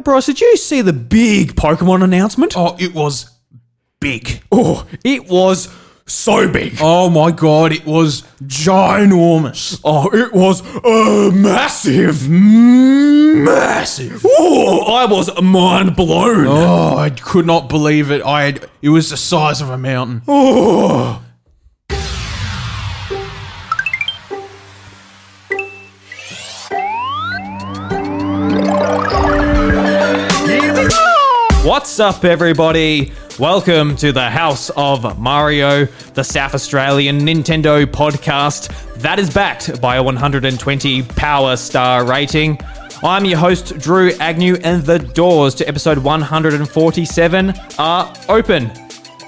Hey, Bryce, did you see the big Pokemon announcement? Oh, it was big. Oh, it was so big. Oh my god, it was ginormous. Oh, it was uh, massive. Massive. Oh, I was mind blown. Oh, I could not believe it. I had, it was the size of a mountain. Oh. What's up, everybody? Welcome to the House of Mario, the South Australian Nintendo podcast that is backed by a 120 Power Star rating. I'm your host, Drew Agnew, and the doors to episode 147 are open.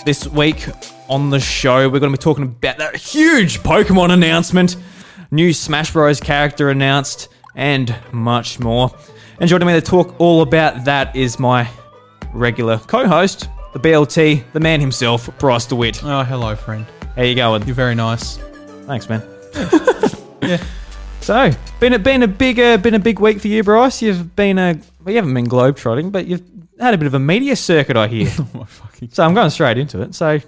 This week on the show, we're going to be talking about that huge Pokemon announcement, new Smash Bros. character announced, and much more. And joining me to talk all about that is my regular co-host, the BLT, the man himself, Bryce DeWitt. Oh, hello, friend. How you going? You're very nice. Thanks, man. yeah. So, been a been a big uh, been a big week for you, Bryce. You've been a well, you haven't been globetrotting, but you've had a bit of a media circuit, I hear. Oh, my fucking. so I'm going straight into it. So,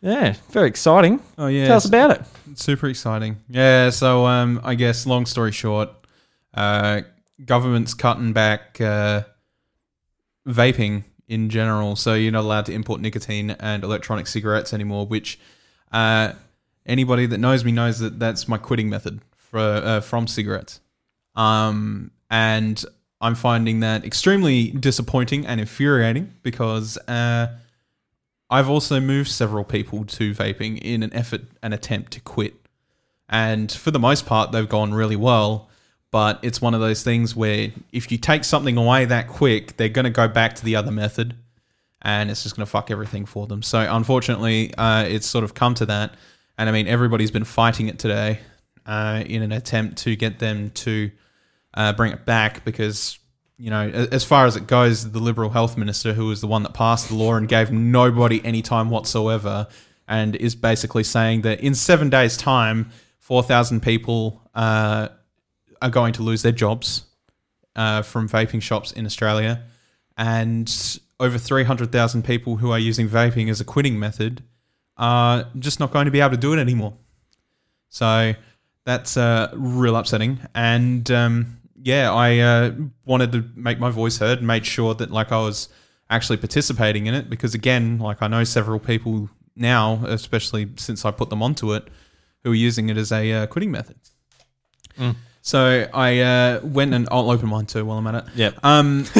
yeah, very exciting. Oh, yeah. Tell us about it. Super exciting. Yeah, so um, I guess, long story short, uh, government's cutting back uh, vaping in general. So you're not allowed to import nicotine and electronic cigarettes anymore, which uh, anybody that knows me knows that that's my quitting method for, uh, from cigarettes. Um, and I'm finding that extremely disappointing and infuriating because uh, I've also moved several people to vaping in an effort and attempt to quit. And for the most part, they've gone really well. But it's one of those things where if you take something away that quick, they're going to go back to the other method and it's just going to fuck everything for them. So unfortunately, uh, it's sort of come to that. And I mean, everybody's been fighting it today uh, in an attempt to get them to uh, bring it back because, you know, as far as it goes, the Liberal Health Minister, who was the one that passed the law and gave nobody any time whatsoever, and is basically saying that in seven days' time, 4,000 people uh, are going to lose their jobs uh, from vaping shops in Australia. And over 300,000 people who are using vaping as a quitting method are just not going to be able to do it anymore. So that's uh, real upsetting. And um, yeah, I uh, wanted to make my voice heard and made sure that like I was actually participating in it because again, like I know several people now, especially since I put them onto it, who are using it as a uh, quitting method. So I uh, went and I'll open mine too while I'm at it. Yeah. Um,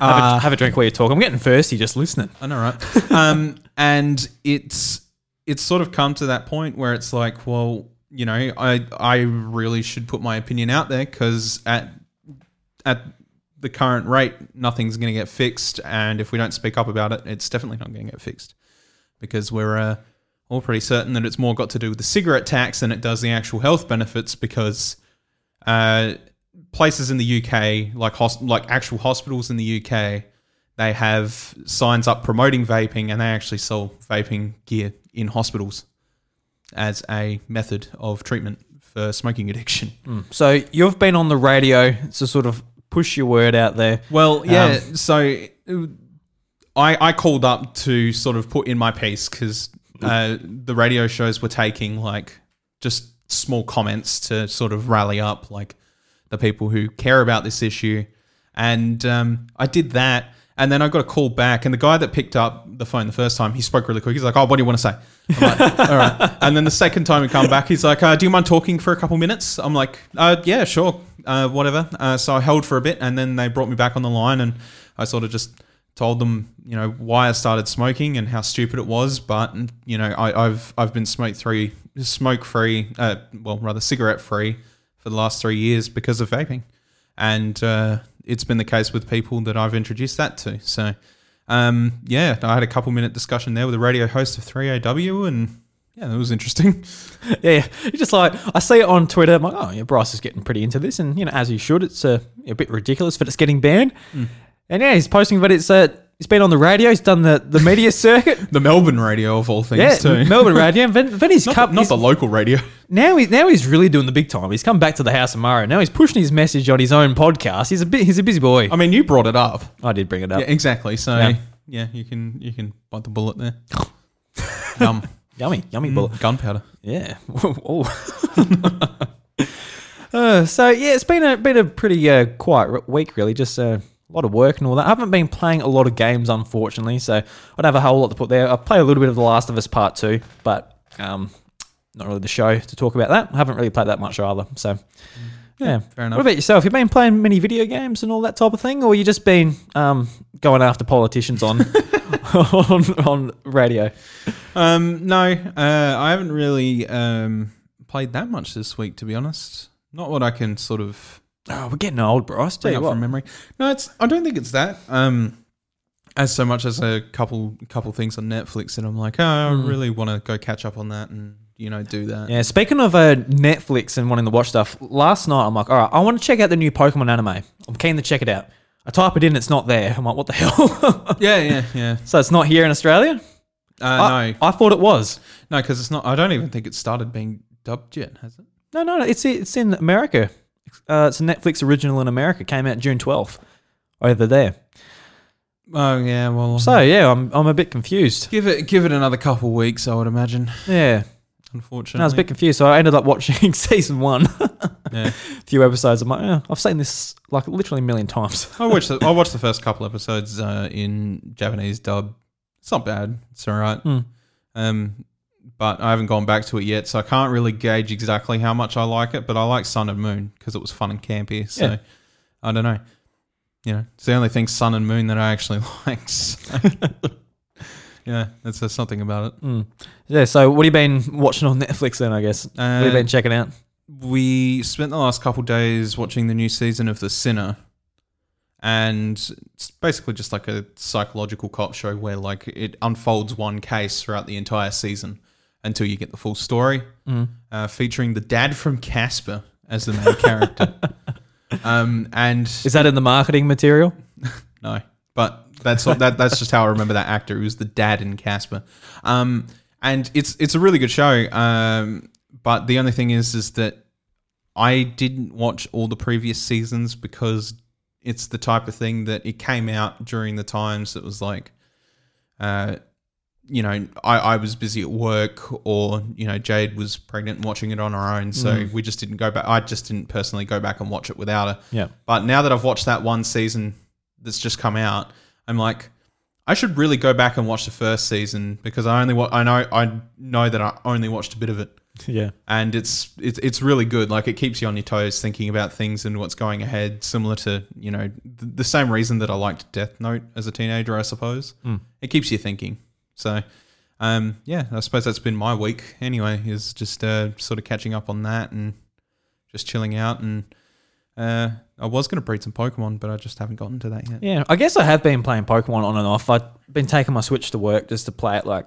Have, uh, a, have a drink while you talk. I'm getting thirsty just listening. I know, right? um, and it's it's sort of come to that point where it's like, well, you know, I I really should put my opinion out there because at at the current rate, nothing's going to get fixed, and if we don't speak up about it, it's definitely not going to get fixed because we're uh, all pretty certain that it's more got to do with the cigarette tax than it does the actual health benefits because uh, places in the UK, like like actual hospitals in the UK, they have signs up promoting vaping, and they actually sell vaping gear in hospitals as a method of treatment for smoking addiction. So you've been on the radio to sort of push your word out there. Well, yeah. so uh, I I called up to sort of put in my piece because uh, the radio shows were taking like just small comments to sort of rally up like the people who care about this issue, and um, I did that. And then I got a call back, and the guy that picked up the phone the first time, he spoke really quick. He's like, "Oh, what do you want to say?" Like, "All right." And then the second time he come back, he's like, uh, "Do you mind talking for a couple minutes?" I'm like, uh, "Yeah, sure, uh, whatever." Uh, so I held for a bit, and then they brought me back on the line, and I sort of just told them, you know, why I started smoking and how stupid it was. But you know, I, I've I've been smoke free, smoke free, uh, well, rather cigarette free for the last three years because of vaping, and uh, it's been the case with people that I've introduced that to. So, um, yeah, I had a couple minute discussion there with the radio host of 3AW, and yeah, that was interesting. Yeah, yeah. It's just like I see it on Twitter. I'm like, oh, yeah, Bryce is getting pretty into this, and you know, as he should. It's uh, a bit ridiculous but it's getting banned. And yeah, he's posting but it's uh, He's been on the radio. He's done the, the media circuit. The Melbourne radio of all things Yeah, too. Melbourne radio. Then he's not, come. the, not the local radio. now he now he's really doing the big time. He's come back to the House of Mario. Now he's pushing his message on his own podcast. He's a bit. He's a busy boy. I mean, you brought it up. I did bring it up. Yeah, exactly. So Yeah. yeah. you can you can bite the bullet there. Yum. Yummy, yummy bullet. Gunpowder. Yeah. Oh. uh, so yeah, it's been a been a pretty uh, quiet week, really. Just uh, a lot of work and all that. I haven't been playing a lot of games, unfortunately, so I don't have a whole lot to put there. I play a little bit of The Last of Us Part Two, but um, not really the show to talk about that. I haven't really played that much either. So yeah, fair enough. What about yourself? You've been playing many video games and all that type of thing, or you just been um, going after politicians on on on radio? Um, no, uh, I haven't really um, played that much this week, to be honest. Not what I can sort of Oh, we're getting old. Tell bring you up what. from memory. No, it's. I don't think it's that. Um, as so much as a couple couple things on Netflix, and I'm like, oh, I really want to go catch up on that, and you know, do that. Hmm. Yeah, speaking of uh, Netflix and wanting to watch stuff, last night I'm like, all right, I want to check out the new Pokemon anime. I'm keen to check it out. I type it in, it's not there. I'm like, what the hell? yeah, yeah, yeah. so it's not here in Australia? Uh, I, no, I thought it was. no, because it's not. I don't even think it started being dubbed yet, has it? No, no, no, it's it's in America. Uh, it's a Netflix original in America. Came out June 12th over there. Oh yeah, well, So yeah, I'm I'm a bit confused. give it give it another couple weeks, I would imagine. Yeah, Unfortunately, I was a bit confused. So I ended up watching season one, yeah. a few episodes. I'm like, oh, I've seen this like literally a million times. I watched the, I watched the first couple episodes uh, in Japanese dub. It's not bad. It's all right. Hmm. Um, but I haven't gone back to it yet, so I can't really gauge exactly how much I like it. But I like Sun and Moon because it was fun and campy. So Yeah. I don't know. You know, it's the only thing Sun and Moon that I actually like. So. yeah, that's says something about it. Mm. Yeah. So what have you been watching on Netflix then? I guess. what have you Uh, been checking out? we spent the last couple days watching the new season of The Sinner, and it's basically just like a psychological cop show where like it unfolds one case throughout the entire season until you get the full story, Mm. uh, featuring the dad from Casper as the main character. Um, and Is that in the marketing material? no, but that's what, that. That's just how I remember that actor. He was the dad in Casper, um, and it's it's a really good show. Um, but the only thing is, is that I didn't watch all the previous seasons because it's the type of thing that it came out during the times that was like, uh, you know, I, I was busy at work or, you know, Jade was pregnant and watching it on her own. So mm. we just didn't go back. I just didn't personally go back and watch it without her. Yeah. But now that I've watched that one season that's just come out, I'm like, I should really go back and watch the first season because I only wa- I know I know that I only watched a bit of it, Yeah. and it's it's it's really good. Like it keeps you on your toes, thinking about things and what's going ahead. Similar to you know the, the same reason that I liked Death Note as a teenager, I suppose. Mm. It keeps you thinking. So. Um, yeah, I suppose that's been my week anyway, is just uh, sort of catching up on that and just chilling out. And uh, I was going to breed some Pokemon, but I just haven't gotten to that yet. Yeah. I guess I have been playing Pokemon on and off. I've been taking my Switch to work just to play it like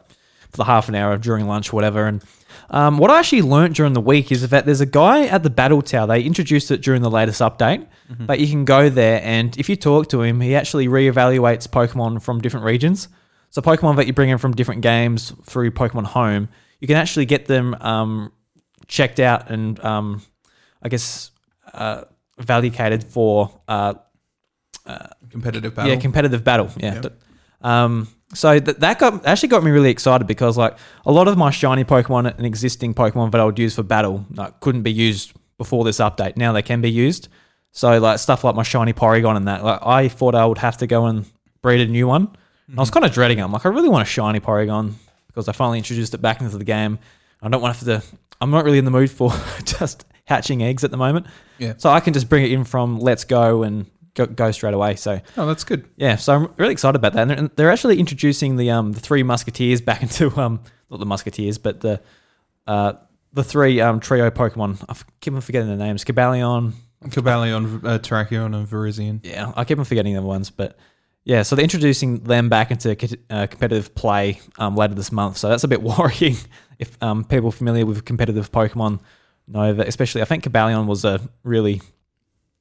for the half an hour during lunch whatever. And um, what I actually learnt during the week is that there's a guy at the Battle Tower. They introduced it during the latest update, but you can go there and if you talk to him, he actually reevaluates Pokemon from different regions. So Pokemon that you bring in from different games through Pokemon Home, you can actually get them um, checked out and um, I guess uh, valuated for uh, Competitive battle. yeah, competitive battle. Yeah. Th- Um, so th- that got actually got me really excited because like a lot of my shiny Pokemon and existing Pokemon that I would use for battle like, couldn't be used before this update. Now they can be used. So like stuff like my shiny Porygon and that, like I thought I would have to go and breed a new one. And I was kind of dreading it. I'm like, I really want a shiny Porygon because I finally introduced it back into the game. I don't want to have to. I'm not really in the mood for just hatching eggs at the moment. Yeah. So I can just bring it in from Let's Go and go, go straight away. So Oh, that's good. yeah, so I'm really excited about that. And they're, they're actually introducing the um the three musketeers back into um not the musketeers, but the uh the three um trio Pokemon. I keep on forgetting their names. Cobalion. Cobalion, uh, Terrakion, and Virizion. Yeah, I keep on forgetting the ones, but yeah. So they're introducing them back into uh, competitive play um later this month. So that's a bit worrying if um people familiar with competitive Pokemon know that. Especially, I think Cobalion was a really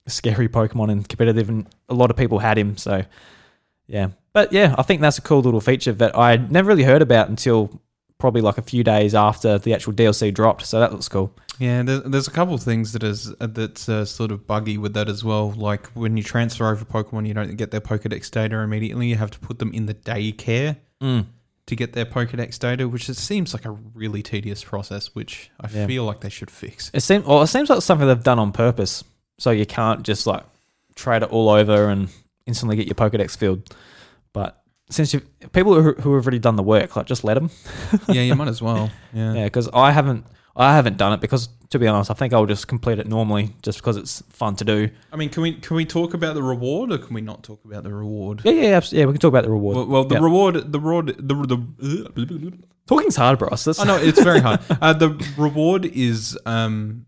scary Pokemon in competitive, and a lot of people had him. So yeah, but yeah, I think that's a cool little feature that I never really heard about until probably like a few days after the actual DLC dropped. So that looks cool. Yeah, there's, there's a couple of things that is uh, that's uh, sort of buggy with that as well. Like when you transfer over Pokemon, you don't get their Pokedex data immediately. You have to put them in the daycare Mm. to get their Pokedex data, which it seems like a really tedious process, which I Yeah. feel like they should fix. It seems well, it seems like something they've done on purpose, so you can't just like trade it all over and instantly get your Pokedex filled. But since you people who, who have already done the work, like just let them. yeah, you might as well. Yeah. Yeah, because I haven't I haven't done it because to be honest, I think I'll just complete it normally just because it's fun to do. I mean, can we can we talk about the reward or can we not talk about the reward? Yeah, yeah, abs- yeah. We can talk about the reward. Well, well the Yeah. reward, the reward, the the. Talking's hard, bro. I know it's very hard. Uh, the reward is um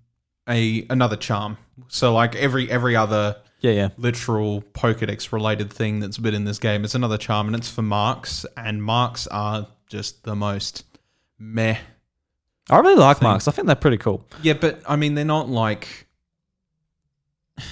a another charm. So like every every other yeah, yeah. literal Pokedex related thing that's been in this game, it's another charm, and it's for marks, and marks are just the most meh. I really like Thing. marks. I think they're pretty cool. Yeah, but I mean they're not like.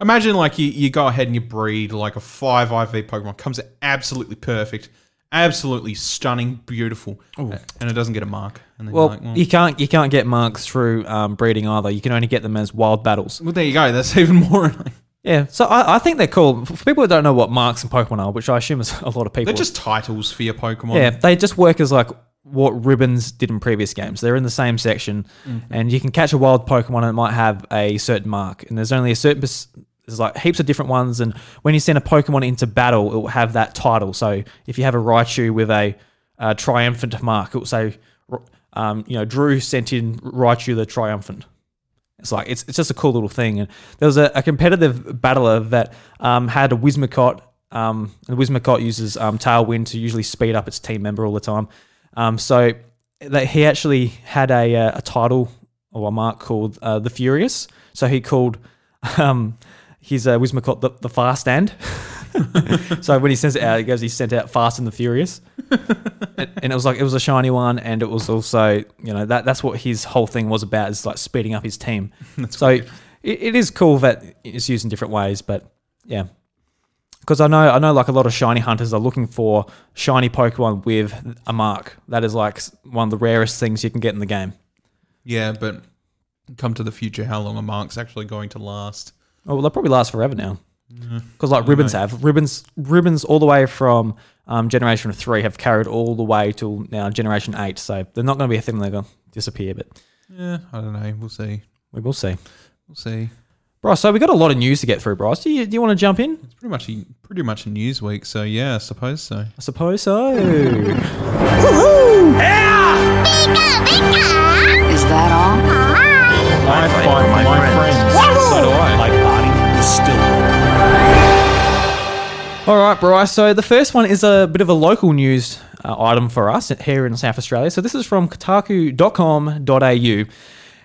Imagine like you, you go ahead and you breed like a five IV Pokemon comes absolutely perfect, absolutely stunning, beautiful, and it doesn't get a mark. And then Well, like, well, you can't you can't get marks through um, breeding either. You can only get them as wild battles. well, there you go. That's even more. annoying. Yeah, so I, I think they're cool. For people who don't know what marks and Pokemon are, which I assume is a lot of people. They're just titles for your Pokemon. yeah, they just work as like what ribbons did in previous games. They're in the same section, Mm-hmm. and you can catch a wild Pokemon and it might have a certain mark. And there's only a certain there's like heaps of different ones. And when you send a Pokemon into battle, it will have that title. So if you have a Raichu with a, uh triumphant mark, it will say, um, you know, Drew sent in Raichu the triumphant. It's like it's, it's just a cool little thing. And there was a, a competitive battler that um, had a Whimsicott. Um, and Whimsicott uses um, Tailwind to usually speed up its team member all the time. Um, so that he actually had a, uh, a title or a mark called uh, the Furious. So he called um, his uh, Whimsicott the, the Fast End. so when he sends it out, he goes, he sent out Fast and the Furious. and, and it was like it was a shiny one, and it was also you know that that's what his whole thing was about is like speeding up his team. so it, it is cool that it's used in different ways, but yeah. Because I know I know like a lot of shiny hunters are looking for shiny Pokemon with a mark. That is like one of the rarest things you can get in the game. yeah, but come to the future, how long a mark's actually going to last? Oh well, they'll probably last forever now. Because like ribbons have ribbons, ribbons all the way from um, generation three have carried all the way till now generation eight. So they're not going to be a thing. They're going to disappear, but Yeah, I don't know. We'll see. we will see. We'll see. Bryce, so we got a lot of news to get through, Bryce. Do you, do you want to jump in? It's pretty much a, pretty much a news week, so yeah, I suppose so. I suppose so. Is that all? I All right, Bryce. So the first one is a bit of a local news uh, item for us here in South Australia. So this is from kotaku.com.au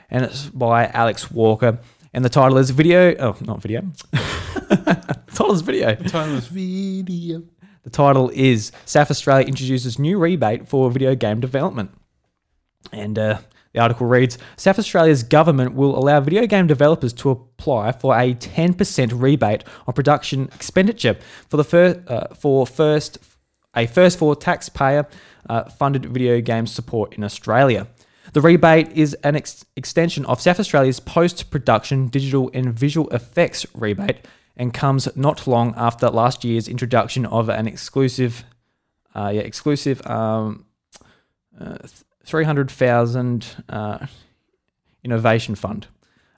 and it's by Alex Walker. And the title is video. Oh, not video. the title is video. Tyler's video. The title is South Australia introduces new rebate for video game development. And uh, the article reads South Australia's government will allow video game developers to apply for a 10% rebate on production expenditure for the first, uh, for first a first for taxpayer uh, funded video game support in Australia. The rebate is an ex- extension of South Australia's post production digital and visual effects rebate and comes not long after last year's introduction of an exclusive uh, yeah, exclusive um, uh, 300,000 uh, innovation fund,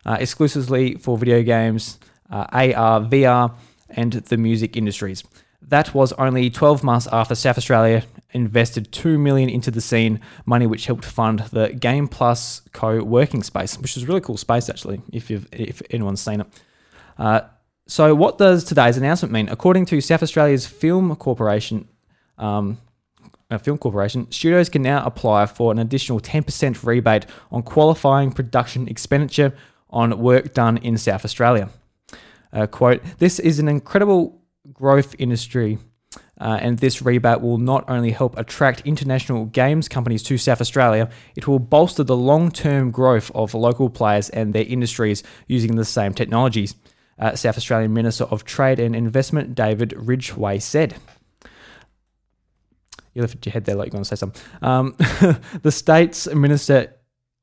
uh, exclusively for video games, uh, AR, VR, and the music industries. That was only 12 months after South Australia invested 2 million into the scene, money which helped fund the Game Plus co-working space, which is a really cool space actually, if you've if anyone's seen it. Uh, so, what does today's announcement mean? According to South Australia's Film Corporation, um, Film Corporation, studios can now apply for an additional 10% rebate on qualifying production expenditure on work done in South Australia. Uh, quote, this is an incredible growth industry, uh, and this rebate will not only help attract international games companies to South Australia, it will bolster the long term growth of local players and their industries using the same technologies. uh, South Australian Minister of Trade and Investment David Ridgway said. You lifted your head there like you're going to say something. Um, the state's Minister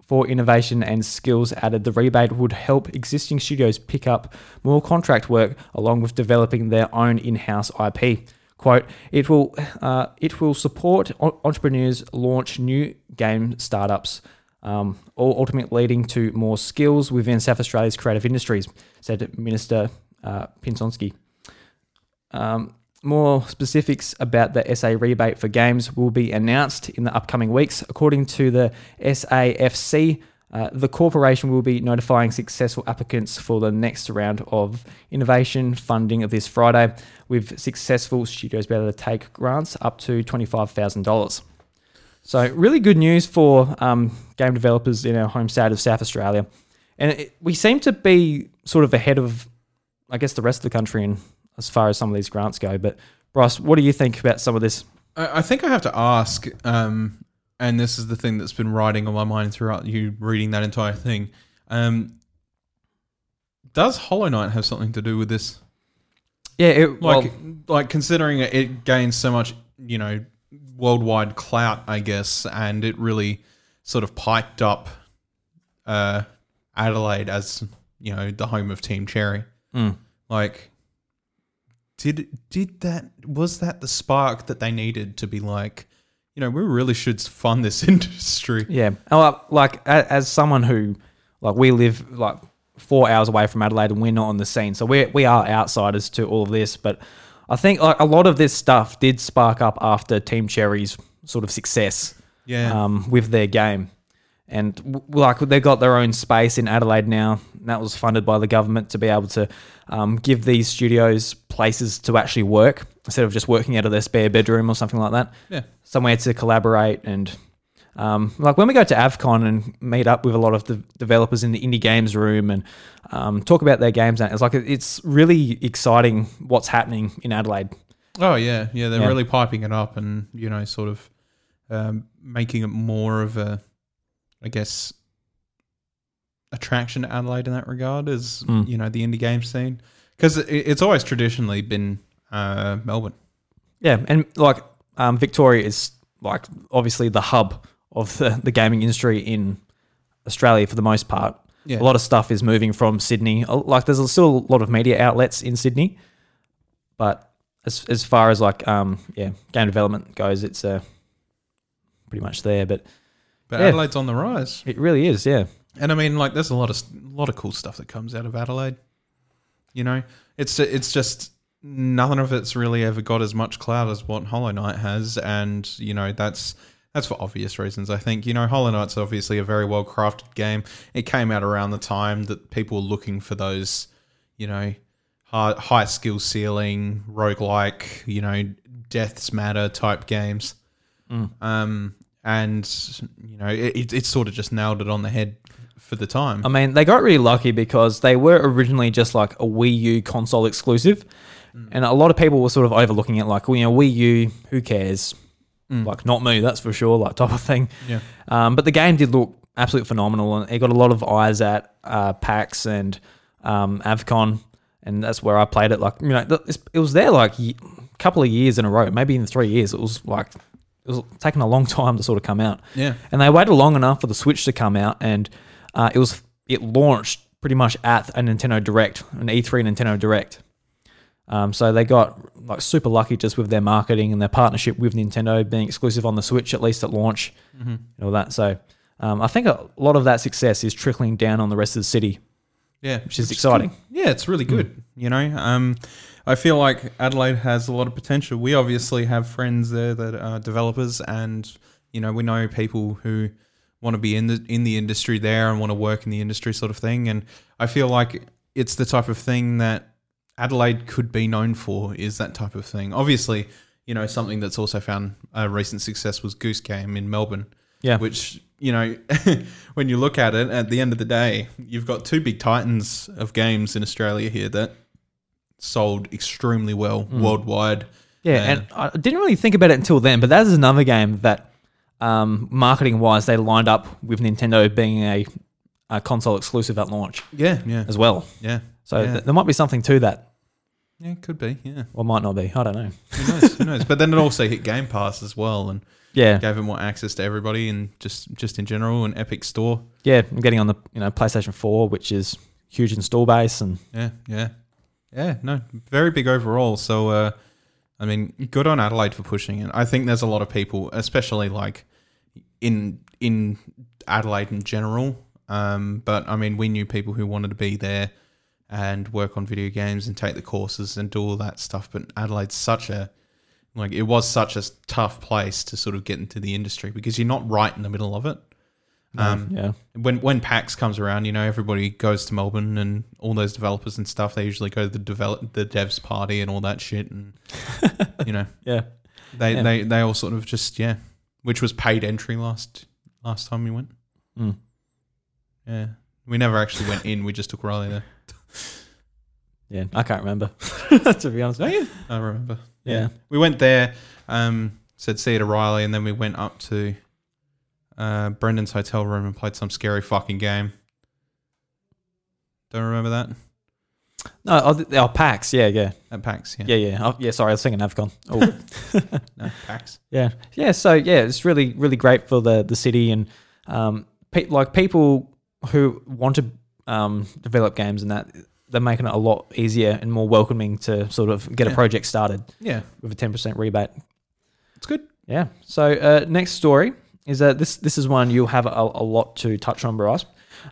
for Innovation and Skills added the rebate would help existing studios pick up more contract work along with developing their own in-house IP. Quote, it will, uh, it will support entrepreneurs launch new game startups, um, all ultimately leading to more skills within South Australia's creative industries, said Minister uh. Um, more specifics about the SA rebate for games will be announced in the upcoming weeks. According to the SAFC, uh, the corporation will be notifying successful applicants for the next round of innovation funding this Friday, with successful studios being able to take grants up to $25,000. So, really good news for um, game developers in our home state of South Australia. And it, we seem to be sort of ahead of, I guess, the rest of the country in as far as some of these grants go. But Ross, what do you think about some of this? I I think I have to ask, um, and this is the thing that's been riding on my mind throughout you reading that entire thing. Um, does Hollow Knight have something to do with this? Yeah, it, Like, well, like considering it, it gains so much, you know, worldwide clout, I guess, and it really sort of piped up uh, Adelaide as you know the home of Team Cherry. mm. Like, did did that was that the spark that they needed to be like, you know, we really should fund this industry. yeah. Like- Like as someone who, like, we live like four hours away from Adelaide and we're not on the scene, so we we are outsiders to all of this. But I think like a lot of this stuff did spark up after Team Cherry's sort of success. Yeah, um, with their game. And like they've got their own space in Adelaide now. That was funded by the government to be able to um, give these studios places to actually work instead of just working out of their spare bedroom or something like that. yeah, Somewhere to collaborate and um, like when we go to Avcon and meet up with a lot of the developers in the indie games room and um, talk about their games, and it's like it's really exciting what's happening in Adelaide. Oh yeah, yeah. They're Yeah. really piping it up and you know, sort of um, making it more of a, I guess, attraction to Adelaide in that regard. Is Mm. you know the indie game scene because it's always traditionally been uh, Melbourne. Yeah, and like um, Victoria is like obviously the hub of the, the gaming industry in Australia for the most part. Yeah. A lot of stuff is moving from Sydney. Like there's still a lot of media outlets in Sydney, but as as far as like um yeah game development goes, it's uh pretty much there. But But Yeah. Adelaide's on the rise, it really is, yeah. and I mean, like, there's a lot of lot of cool stuff that comes out of Adelaide. You know, it's it's just nothing of it's really ever got as much clout as what Hollow Knight has, and you know that's that's for obvious reasons. I think you know Hollow Knight's obviously a very well crafted game. It came out around the time that people were looking for those, you know, high, high skill ceiling roguelike, you know, deaths matter type games. Um, and you know, it, it, sort of just nailed it on the head for the time. I mean, they got really lucky because they were originally just like a Wii U console exclusive, and a lot of people were sort of overlooking it, like, well, you know, Wii U, who cares? Like, not me, that's for sure, like type of thing. Yeah. Um, but the game did look absolutely phenomenal, and it got a lot of eyes at uh, PAX and um, Avcon, and that's where I played it. Like, you know, it was there like a couple of years in a row, maybe in three years. It was like it was taking a long time to sort of come out. Yeah. And they waited long enough for the Switch to come out, and uh, it was it launched pretty much at a Nintendo Direct, an E3 Nintendo Direct. Um, so they got like super lucky just with their marketing and their partnership with Nintendo being exclusive on the Switch at least at launch, and all that. So um, I think a lot of that success is trickling down on the rest of the city. Yeah, Which is exciting. good. Yeah, it's really good. You know, um, I feel like Adelaide has a lot of potential. We obviously have friends there that are developers, and you know, we know people who want to be in the in the industry there and want to work in the industry, sort of thing. And I feel like it's the type of thing that Adelaide could be known for. Is that type of thing? Obviously, you know, something that's also found a recent success was Goose Game in Melbourne Yeah, which you know when you look at it at the end of the day you've got two big titans of games in australia here that sold extremely well worldwide yeah. And I didn't really think about it until then, but that is another game that, um, marketing wise, they lined up with Nintendo being a, a console exclusive at launch yeah yeah as well. yeah So Yeah. th- there might be something to that, Yeah, could be. Yeah, or might not be. I don't know. who knows? who knows? But then it also hit Game Pass as well, and Yeah, gave it more access to everybody, and just just in general, an Epic Store. yeah. I'm getting on the you know PlayStation 4, which is huge install base, and Yeah, yeah, yeah. No, very big overall. So, uh, I mean, good on Adelaide for pushing it. I think there's a lot of people, especially like in in Adelaide in general. Um, but I mean, we knew people who wanted to be there and work on video games and take the courses and do all that stuff. But Adelaide's such a like it was such a tough place to sort of get into the industry because you're not right in the middle of it. Um, yeah, when when PAX comes around, you know everybody goes to Melbourne and all those developers and stuff. They usually go to the develop the devs party and all that shit, and you know yeah. they Yeah. they they all sort of just yeah, which was paid entry last last time we went. Mm. Yeah, we never actually went in. We just took Riley there. Yeah, I can't remember to be honest. Yeah, I remember. Yeah. we went there. Um, said see you to Riley, and then we went up to uh, Brendan's hotel room and played some scary fucking game. Don't remember that No, oh, oh PAX. Yeah, yeah, at PAX. yeah, yeah. Oh, yeah. Sorry, I was thinking Avcon. Oh, No, PAX. yeah, yeah. So yeah, it's really, really great for the the city and um, pe- like people who want to um develop games and that they're making it a lot easier and more welcoming to sort of get a project started Yeah, with a ten percent rebate. it's good. Yeah. So uh, next story is that this this is one you'll have a, a lot to touch on, Bryce.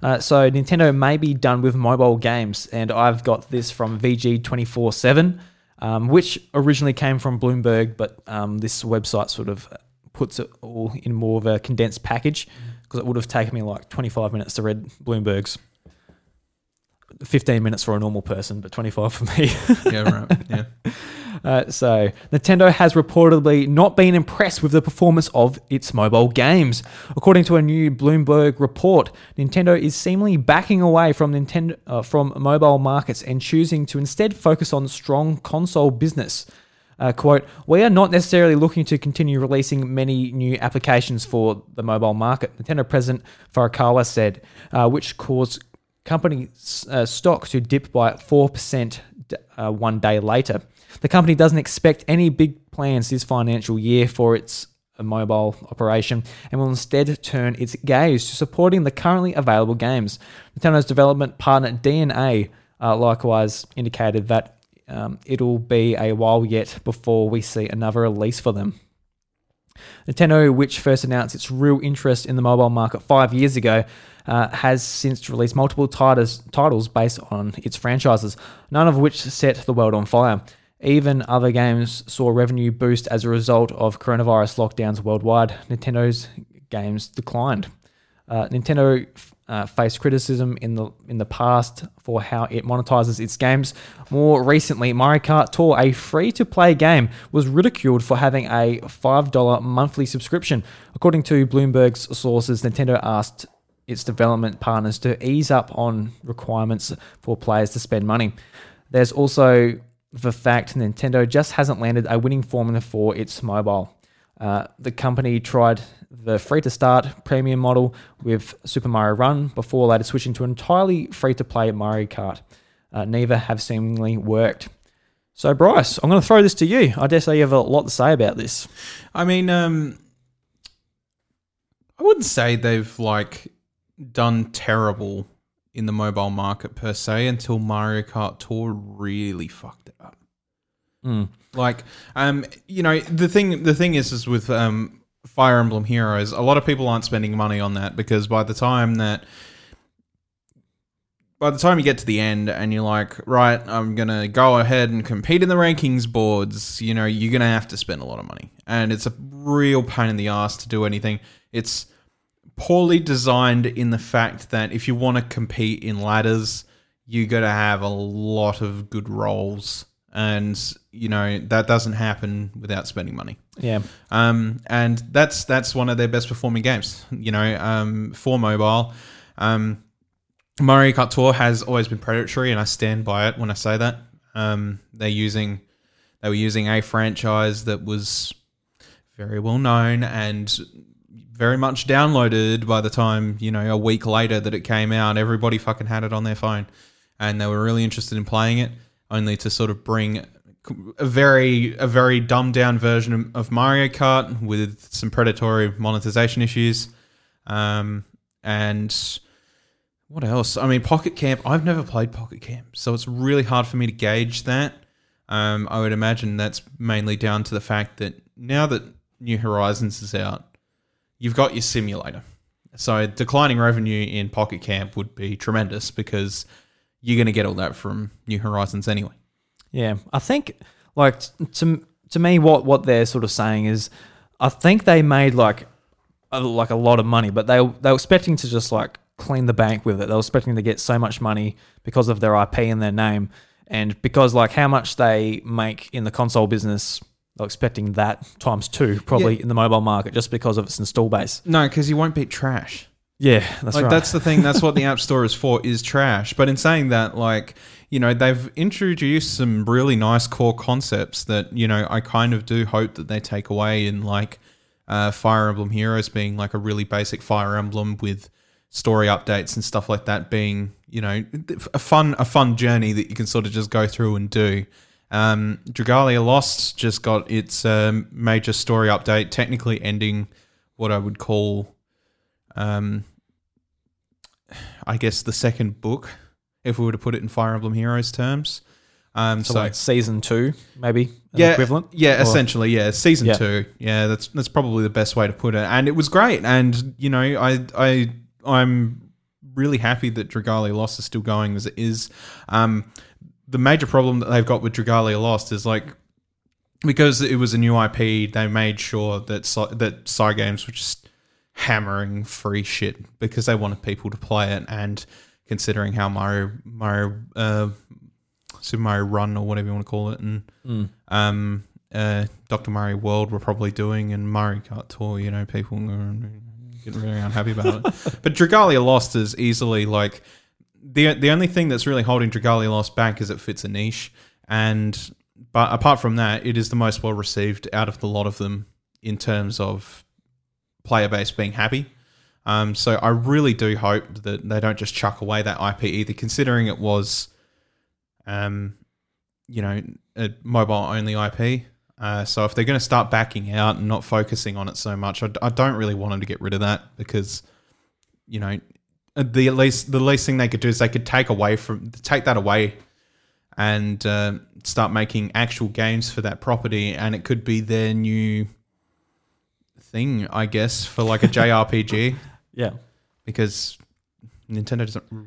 Uh, so Nintendo may be done with mobile games, and I've got this from VG twenty four seven, um, which originally came from Bloomberg, but um, this website sort of puts it all in more of a condensed package because it would have taken me like twenty five minutes to read Bloomberg's. 15 minutes for a normal person, but 25 for me. Yeah, right. Yeah, Uh, so, Nintendo has reportedly not been impressed with the performance of its mobile games. According to a new Bloomberg report, Nintendo is seemingly backing away from Nintendo uh, from mobile markets and choosing to instead focus on strong console business. Uh, quote, we are not necessarily looking to continue releasing many new applications for the mobile market, Nintendo President Furukawa said, uh, which caused company uh, stock to dip by 4% d- uh, one day later. The company doesn't expect any big plans this financial year for its uh, mobile operation and will instead turn its gaze to supporting the currently available games. Nintendo's development partner DeNA uh, likewise indicated that um, it'll be a while yet before we see another release for them. Nintendo, which first announced its real interest in the mobile market five years ago, uh, has since released multiple titles, titles based on its franchises, none of which set the world on fire. Even other games saw revenue boost as a result of coronavirus lockdowns worldwide. Nintendo's games declined. Uh, Nintendo uh, faced criticism in the in the past for how it monetizes its games. More recently, Mario Kart Tour, a free-to-play game, was ridiculed for having a five dollar monthly subscription. According to Bloomberg's sources, Nintendo asked its development partners to ease up on requirements for players to spend money. There's also the fact Nintendo just hasn't landed a winning formula for its mobile. Uh, the company tried the free to start premium model with Super Mario Run before later switching to an entirely free to play Mario Kart. Uh, neither have seemingly worked. So, Bryce, I'm going to throw this to you. I dare say you have a lot to say about this. I mean, um, I wouldn't say they've like done terrible in the mobile market per se until Mario Kart Tour really fucked. Mm. Like, um, you know, the thing the thing is, is with um, Fire Emblem Heroes, a lot of people aren't spending money on that because by the time that by the time you get to the end and you're like, right, I'm gonna go ahead and compete in the rankings boards, you know, you're gonna have to spend a lot of money, and it's a real pain in the ass to do anything. It's poorly designed in the fact that if you want to compete in ladders, you got to have a lot of good rolls, and you know that doesn't happen without spending money. Yeah. Um, and that's that's one of their best performing games. You know, um, for mobile, um, Mario Kart Tour has always been predatory, and I stand by it when I say that. Um, they're using they were using a franchise that was very well known and very much downloaded by the time you know a week later that it came out. Everybody fucking had it on their phone, and they were really interested in playing it, only to sort of bring a very a very dumbed down version of Mario Kart with some predatory monetization issues, um, and what else? I mean, Pocket Camp. I've never played Pocket Camp, so it's really hard for me to gauge that. Um, I would imagine that's mainly down to the fact that now that New Horizons is out, you've got your simulator. So declining revenue in Pocket Camp would be tremendous because you're going to get all that from New Horizons anyway. Yeah, I think like to to me, what what they're sort of saying is, I think they made like a, like a lot of money, but they they were expecting to just like clean the bank with it. They were expecting to get so much money because of their IP and their name, and because like how much they make in the console business. They're expecting that times two, probably Yeah. in the mobile market, just because of its install base. No, because you won't beat trash. Yeah, that's like right. that's the thing. That's what the App Store is for. Is trash. But in saying that, like you know, they've introduced some really nice core concepts that you know I kind of do hope that they take away in like uh, Fire Emblem Heroes being like a really basic Fire Emblem with story updates and stuff like that being you know a fun a fun journey that you can sort of just go through and do. Um, Dragalia Lost just got its um, major story update, technically ending what I would call um, I guess the second book, if we were to put it in Fire Emblem Heroes terms. Um, so, so, like season two, maybe yeah, equivalent. yeah, Or- essentially, yeah, season Yeah. two, yeah, that's that's probably the best way to put it. And it was great, and you know, I I I'm really happy that Dragalia Lost is still going as it is. Um, the major problem that they've got with Dragalia Lost is like because it was a new IP, they made sure that Cy- that Cygames were just hammering free shit because they wanted people to play it, and considering how Mario Mario uh, Super Mario Run or whatever you want to call it, and Mm. um, uh, Dr. Mario World were probably doing, and Mario Kart Tour, you know, people were getting really unhappy about it. but Dragalia Lost is easily like the the only thing that's really holding Dragalia Lost back is it fits a niche, and but apart from that, it is the most well received out of the lot of them in terms of player base being happy. Um, so I really do hope that they don't just chuck away that IP either, considering it was, um, you know, a mobile only IP. Uh, so if they're going to start backing out and not focusing on it so much, I, I don't really want them to get rid of that because, you know, the at least the least thing they could do is they could take away from take that away and uh, start making actual games for that property, and it could be their new thing, I guess, for like a JRPG Yeah. because Nintendo doesn't r-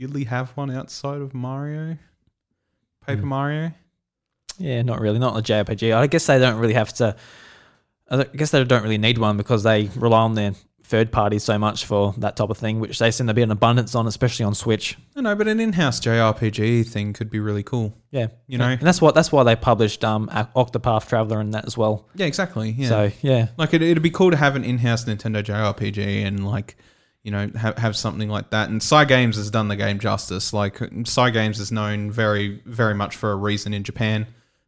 really have one outside of Mario, Paper Hmm. Mario. Yeah, not really. Not a JRPG. I guess they don't really have to. I don't- I guess they don't really need one because they rely on their third parties so much for that type of thing, which they seem to be an abundance on, especially on Switch. I know, but an in-house JRPG thing could be really cool. Yeah, You know? and that's what that's why they published um Octopath Traveler and that as well. Yeah, exactly. Yeah. So yeah, like it, it'd be cool to have an in-house Nintendo JRPG and like you know have have something like that. And Cygames has done the game justice. Like Cygames is known very very much for a reason in Japan.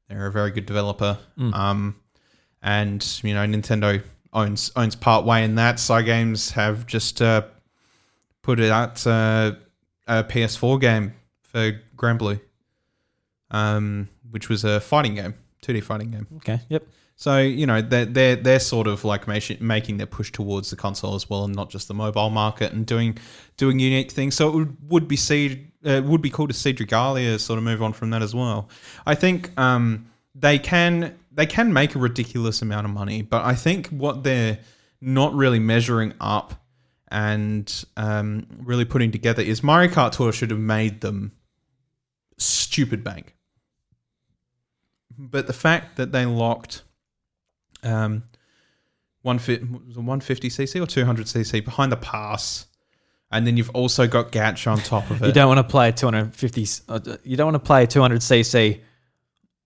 They're a very good developer. Um, and you know Nintendo owns owns part way in that. Cygames have just uh, put it out uh, a PS4 game for Granblue, um, which was a fighting game, 2D fighting game. okay, yep. So you know they're they're they're sort of like making their push towards the console as well, and not just the mobile market, and doing doing unique things. So it would, would be see uh, would be cool to see Dragalia sort of move on from that as well. I think um, they can they can make a ridiculous amount of money, but I think what they're not really measuring up and um, really putting together is Mario Kart Tour should have made them stupid bank. But the fact that they locked um, one fi- was it 150cc or 200cc behind the pass, and then you've also got Gatch on top of it. You don't want to play 250. uh, You don't want to play 200 cc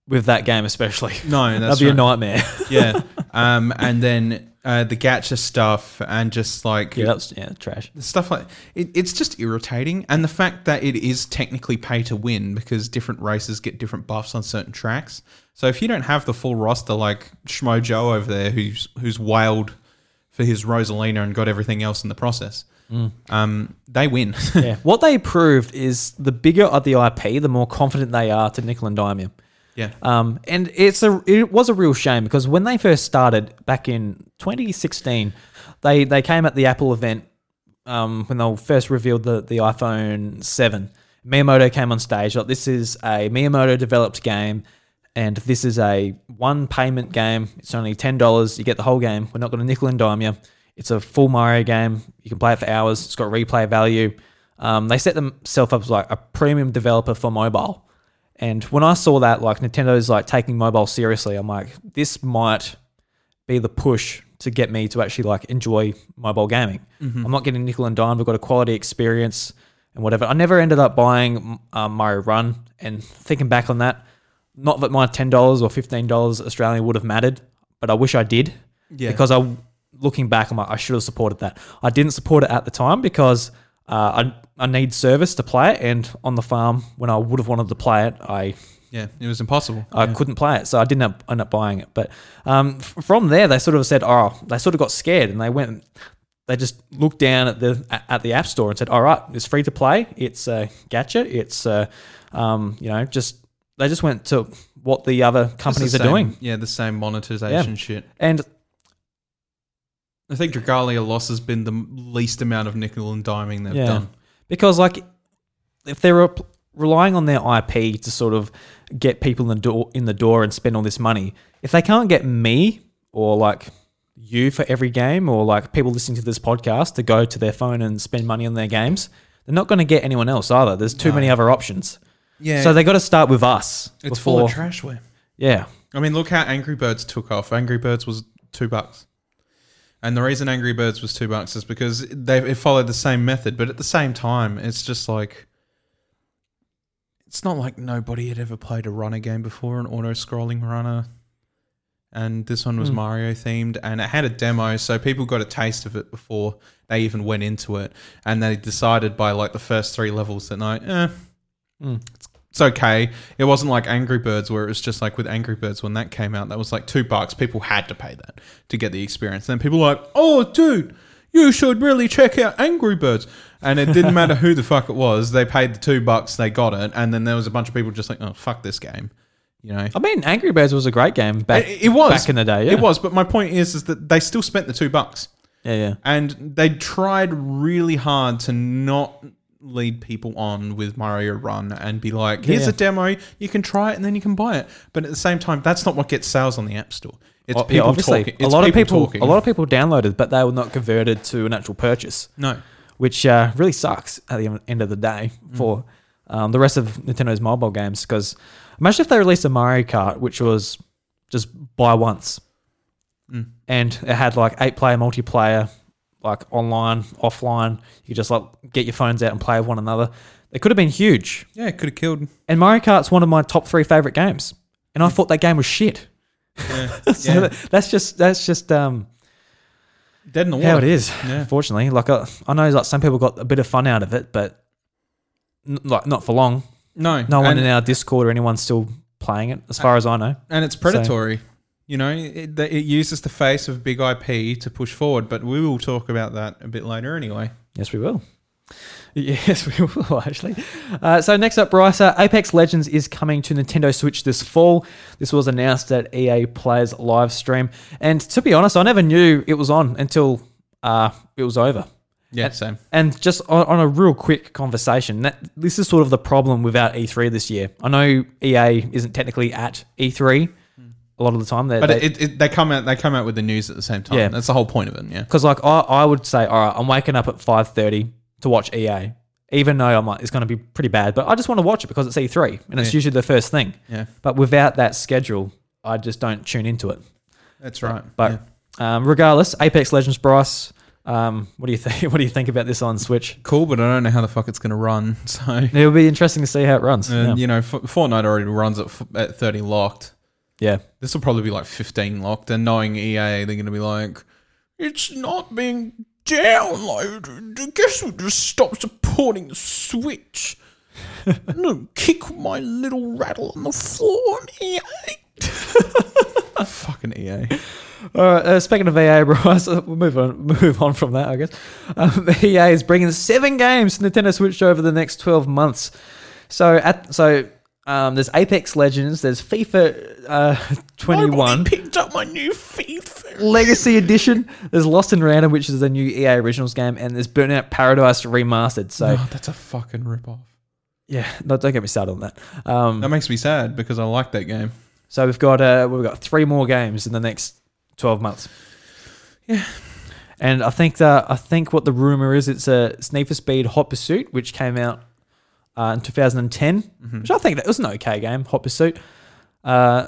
with that game, especially. no, that's That'd be a nightmare. yeah. Um, and then uh, the Gacha stuff, and just like yeah, that's yeah, trash. stuff like it, it's just irritating and the fact that it is technically pay to win because different races get different buffs on certain tracks so if you don't have the full roster like Schmo Joe over there who's who's whaled for his Rosalina and got everything else in the process um, they win. yeah. What they proved is the bigger of the IP, the more confident they are to nickel and dime you. Yeah. Um, and it's a it was a real shame because when they first started back in 2016, they they came at the Apple event um, when they first revealed the the iPhone 7. Miyamoto came on stage like this is a Miyamoto developed game, and this is a one payment game. It's only ten dollars. You get the whole game. We're not going to nickel and dime you. It's a full Mario game. You can play it for hours. It's got replay value. Um, they set themselves up as like a premium developer for mobile. And when I saw that, like Nintendo's like taking mobile seriously, I'm like, this might be the push to get me to actually like enjoy mobile gaming. I'm not getting nickel and dime. We've got a quality experience and whatever. I never ended up buying um, Mario Run. And thinking back on that, not that my ten dollars or fifteen dollars Australian would have mattered, but I wish I did. Yeah. Because I, looking back, I'm like, I should have supported that. I didn't support it at the time because I I need service to play it, and on the farm when I would have wanted to play it, I Yeah. It was impossible. I couldn't play it, so I didn't end up, end up buying it. But um, f- from there, they sort of said, "Oh," they sort of got scared, and they went, they just looked down at the at the app store and said, "All right, it's free to play. It's a gacha. It's uh, um, you know, just they just went to what the other It's the companies are same- doing, Yeah, the same monetization shit. and I think Dragalia Lost has been the least amount of nickel and diming they've Yeah. done. because like if they're relying on their IP to sort of get people in the door in the door and spend all this money, if they can't get me or like you for every game or like people listening to this podcast to go to their phone and spend money on their games, they're not going to get anyone else either. There's too No. many other options. Yeah. So they got to start with us. it's before, full of trashware. Yeah. I mean, look how Angry Birds took off. Angry Birds was two bucks. And the reason Angry Birds was two bucks is because they it followed the same method, but at the same time, it's just like it's not like nobody had ever played a runner game before, an auto-scrolling runner. And this one was Hmm. Mario themed, and it had a demo, so people got a taste of it before they even went into it, and they decided by like the first three levels that night, eh, Mm. it's okay. It wasn't like Angry Birds where it was just like with Angry Birds when that came out, that was like two bucks. People had to pay that to get the experience. And then people were like, oh, dude, you should really check out Angry Birds. And it didn't matter who the fuck it was. They paid the two bucks, they got it. And then there was a bunch of people just like, oh, fuck this game. You know? I mean, Angry Birds was a great game back, It, it was. back in the day. Yeah. It was. But my point is, is that they still spent the two bucks. Yeah, yeah. And they tried really hard to not lead people on with Mario Run and be like, here's Yeah. a demo, you can try it and then you can buy it. But at the same time, that's not what gets sales on the App Store. It's Oh, people yeah, obviously, talking. a It's lot of people, talking. a lot of people downloaded, but they were not converted to an actual purchase. no. which uh, really sucks at the end of the day Mm. for um, the rest of Nintendo's mobile games. Because imagine if they released a Mario Kart, which was just buy once, Mm. and it had like eight player multiplayer, like online, offline. You could just like get your phones out and play with one another. It could have been huge. Yeah, it could have killed. And Mario Kart's one of my top three favorite games, and I thought that game was shit. Yeah. so Yeah. that- that's just that's just um, Dead in the water. how it is. Yeah. Unfortunately, like uh, I know, like some people got a bit of fun out of it, but n- like not for long. No. No one and, in our Discord or anyone's still playing it, as far as I know. and it's predatory. You know, it, it uses the face of big IP to push forward, but we will talk about that a bit later anyway. Yes, we will. Yes, we will actually. Uh, so next up, Bryce, uh, Apex Legends is coming to Nintendo Switch this fall. This was announced at EA Players live stream, and to be honest, I never knew it was on until uh, it was over. Yeah, And- same. And just on, on a real quick conversation, that this is sort of the problem without E3 this year. I know EA isn't technically at E3 a lot of the time. They're, But they, it, it, they come out they come out with the news at the same time. Yeah. That's the whole point of it. Yeah. Because like I, I would say, all right, I'm waking up at five thirty to watch EA, even though I'm like it's going to be pretty bad, but I just want to watch it because it's E3 and it's Yeah. usually the first thing. Yeah. But without that schedule, I just don't tune into it. That's right. But Yeah. um, regardless, Apex Legends, Bryce, um, what do you think? What do you think about this on Switch? cool, but I don't know how the fuck it's going to run. So, It'll be interesting to see how it runs. and yeah. you know, Fortnite already runs at, f- at 30 locked. Yeah. This will probably be like 15 locked. And knowing EA, they're going to be like, it's not being downloaded. I guess we'll just stop supporting the Switch. no, kick my little rattle on the floor, EA. Fucking EA. All right. Uh, speaking of EA, bro, so we'll move on. Move on from that, I guess. Um, EA is bringing seven games to Nintendo Switch over the next twelve months. So at so um, there's Apex Legends. There's FIFA uh, 21 picked up my new FIFA. Legacy Edition. There's Lost in Random, which is a new EA Originals game, and there's Burnout Paradise Remastered. So Oh, that's a fucking rip off. yeah, no, don't get me started on that. Um, That makes me sad because I like that game. So we've got uh, we've got three more games in the next twelve months. Yeah. And I think that I think what the rumor is, it's a Need for Speed Hot Pursuit, which came out uh, in 2010, Mm-hmm. which I think that was an okay game. Hot Pursuit. Uh,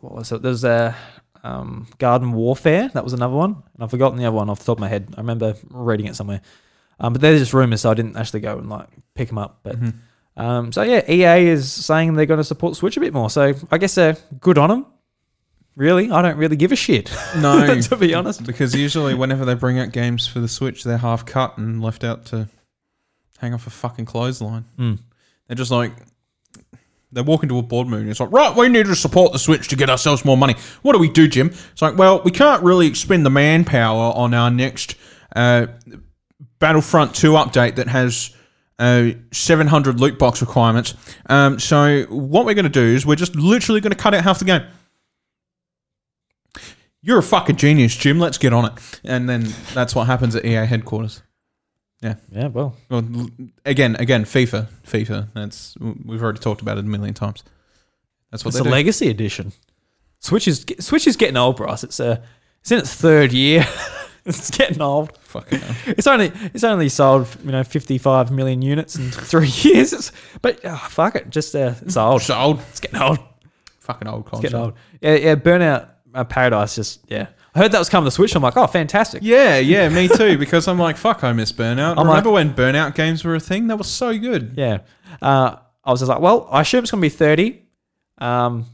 what was it? There's a um, Garden Warfare. That was another one, and I've forgotten the other one off the top of my head. I remember reading it somewhere, um, but they're just rumors, so I didn't actually go and like pick them up. But Mm-hmm. um, so yeah, EA is saying they're going to support Switch a bit more. So I guess uh, good on them. Really, I don't really give a shit. No, to be honest. because usually whenever they bring out games for the Switch, they're half cut and left out to hang off a fucking clothesline. Mm. They're just like they walk into a board meeting. It's like, right, we need to support the Switch to get ourselves more money. What do we do, Jim? It's like, well, we can't really expend the manpower on our next uh, Battlefront Two update that has. Uh, 700 loot box requirements. Um, so what we're going to do is we're just literally going to cut out half the game. You're a fucking genius, Jim. Let's get on it. And then that's what happens at EA headquarters. Yeah, Yeah. well, Well, again, again, FIFA, FIFA. That's we've already talked about it a million times. That's what it's a do. legacy edition. Switch is Switch is getting old, Bryce. It's uh, it's in its third year. it's getting old. Fucking hell. It's only it's only sold you know 55 million units in three years. It's, but oh, fuck it, just uh, it's old. It's old, It's getting old. fucking old It's console. getting old. Yeah, yeah. Burnout uh, Paradise. Just yeah. I heard that was coming to Switch. I'm like, oh, fantastic. Yeah, yeah, me too. Because I'm like, fuck, I miss Burnout. I'm Remember when Burnout games were a thing? That was so good. Yeah. Uh, I was just like, well, I assume it's going to be 30. Um,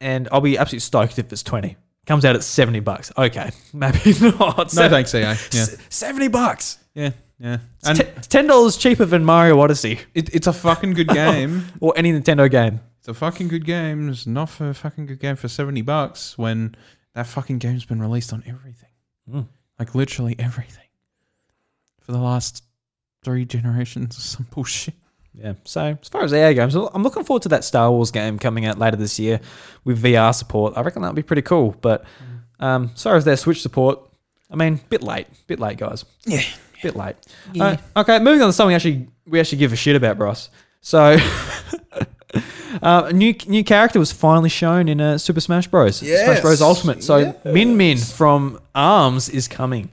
and I'll be absolutely stoked if it's 20. Comes out at 70 bucks. Okay. Maybe not. No thanks, EA. Yeah, 70 bucks. yeah, yeah. It's And t- $10 cheaper than Mario Odyssey it, it's a fucking good game. or any Nintendo game. It's a fucking good game. It's not a fucking good game for seventy bucks when that fucking game's been released on everything, Mm. like literally everything, for the last three generations or some bullshit. Yeah. So as far as EA games, I'm looking forward to that Star Wars game coming out later this year with VR support. I reckon that'll be pretty cool. But um, as far as their Switch support, I mean, bit late, bit late, guys. Yeah. bit late. Uh, okay, moving on to something actually we actually give a shit about, Bros. So, uh, a new new character was finally shown in uh, Super Smash Bros. Smash Bros. Ultimate. So Min Min from Arms is coming.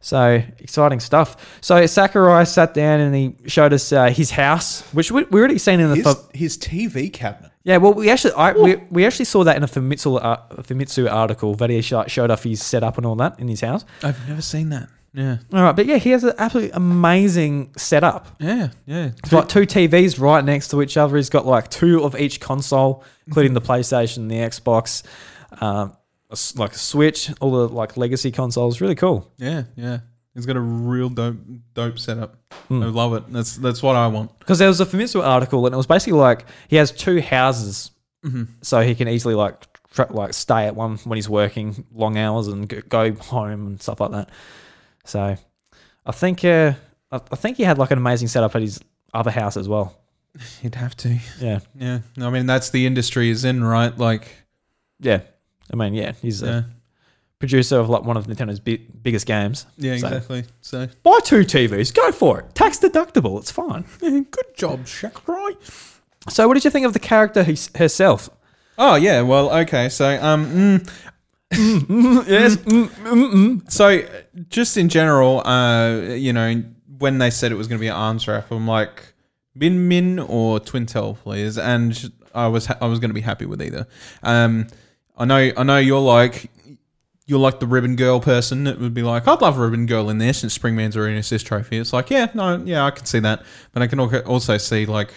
So exciting stuff. So Sakurai sat down and he showed us uh, his house, which we we already seen in the. His, his TV cabinet. yeah, well, we actually I, we, we actually saw that in a Famitsu, uh, Famitsu article that he showed off his setup and all that in his house. I've never seen that. Yeah, All right, but yeah, he has an absolutely amazing setup. yeah, yeah. It's like two TVs right next to each other. He's got like two of each console, including the PlayStation, the Xbox, um, a like a Switch, all the like legacy consoles. Really cool. Yeah, yeah. He's got a real dope, dope setup. Hmm. I love it. That's that's what I want. Because there was a Famitsu article, and it was basically like he has two houses, Mm-hmm. so he can easily like tra- like stay at one when he's working long hours and go home and stuff like that. So I think uh, I I think he had like an amazing setup at his other house as well. You'd have to. Yeah, Yeah. I mean, that's the industry is in, right? Like, yeah. I mean, yeah, he's a producer of like one of Nintendo's bi- biggest games. yeah, So- exactly. So, Buy two TVs, go for it. Tax deductible, it's fine. good job, Sakurai. So, what did you think of the character his- herself? Oh yeah. Well, okay. So, um, mm, yes. So, uh, just in general, uh, you know, when they said it was going to be an arms wrap, I'm like, Min Min or Twintelle, please. And I was ha- I was going to be happy with either. Um, I know I know you're like you're like the ribbon girl person that would be like, I'd love a ribbon girl in there since Spring Man's already an assist trophy. It's like, yeah, no, yeah, I can see that, but I can also see like